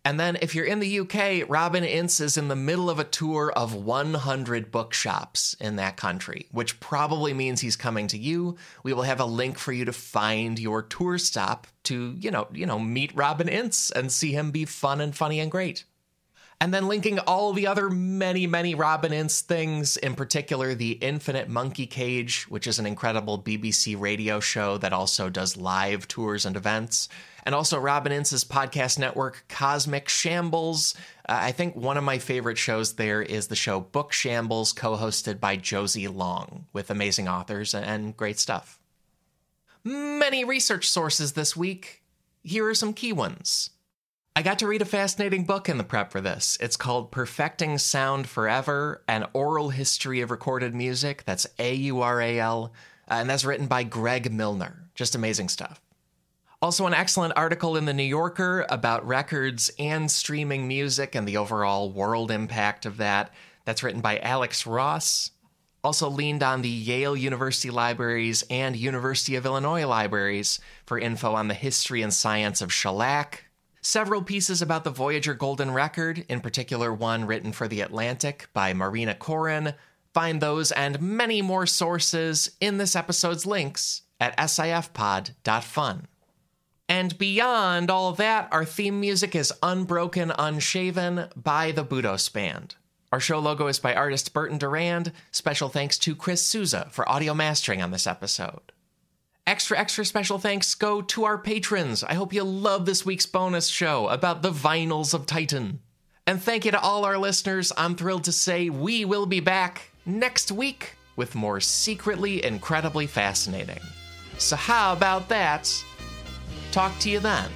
And then if you're in the UK, Robin Ince is in the middle of a tour of 100 bookshops in that country, which probably means he's coming to you. We will have a link for you to find your tour stop to, you know, you know, meet Robin Ince and see him be fun and funny and great. And then linking all the other many, many Robin Ince things, in particular the Infinite Monkey Cage, which is an incredible BBC radio show that also does live tours and events. And also Robin Ince's podcast network, Cosmic Shambles. Uh, I think one of my favorite shows there is the show Book Shambles, co hosted by Josie Long, with amazing authors and great stuff. Many research sources this week. Here are some key ones. I got to read a fascinating book in the prep for this. It's called Perfecting Sound Forever An Oral History of Recorded Music. That's A U R A L. Uh, and that's written by Greg Milner. Just amazing stuff. Also, an excellent article in The New Yorker about records and streaming music and the overall world impact of that. That's written by Alex Ross. Also, leaned on the Yale University Libraries and University of Illinois Libraries for info on the history and science of shellac, several pieces about the Voyager Golden Record, in particular one written for The Atlantic by Marina Koren. Find those and many more sources in this episode's links at sifpod.fun. And beyond all that, our theme music is Unbroken Unshaven by the Budos Band. Our show logo is by artist Burton Durand. Special thanks to Chris Souza for audio mastering on this episode. Extra, extra special thanks go to our patrons. I hope you love this week's bonus show about the vinyls of Titan. And thank you to all our listeners. I'm thrilled to say we will be back next week with more secretly incredibly fascinating. So, how about that? Talk to you then.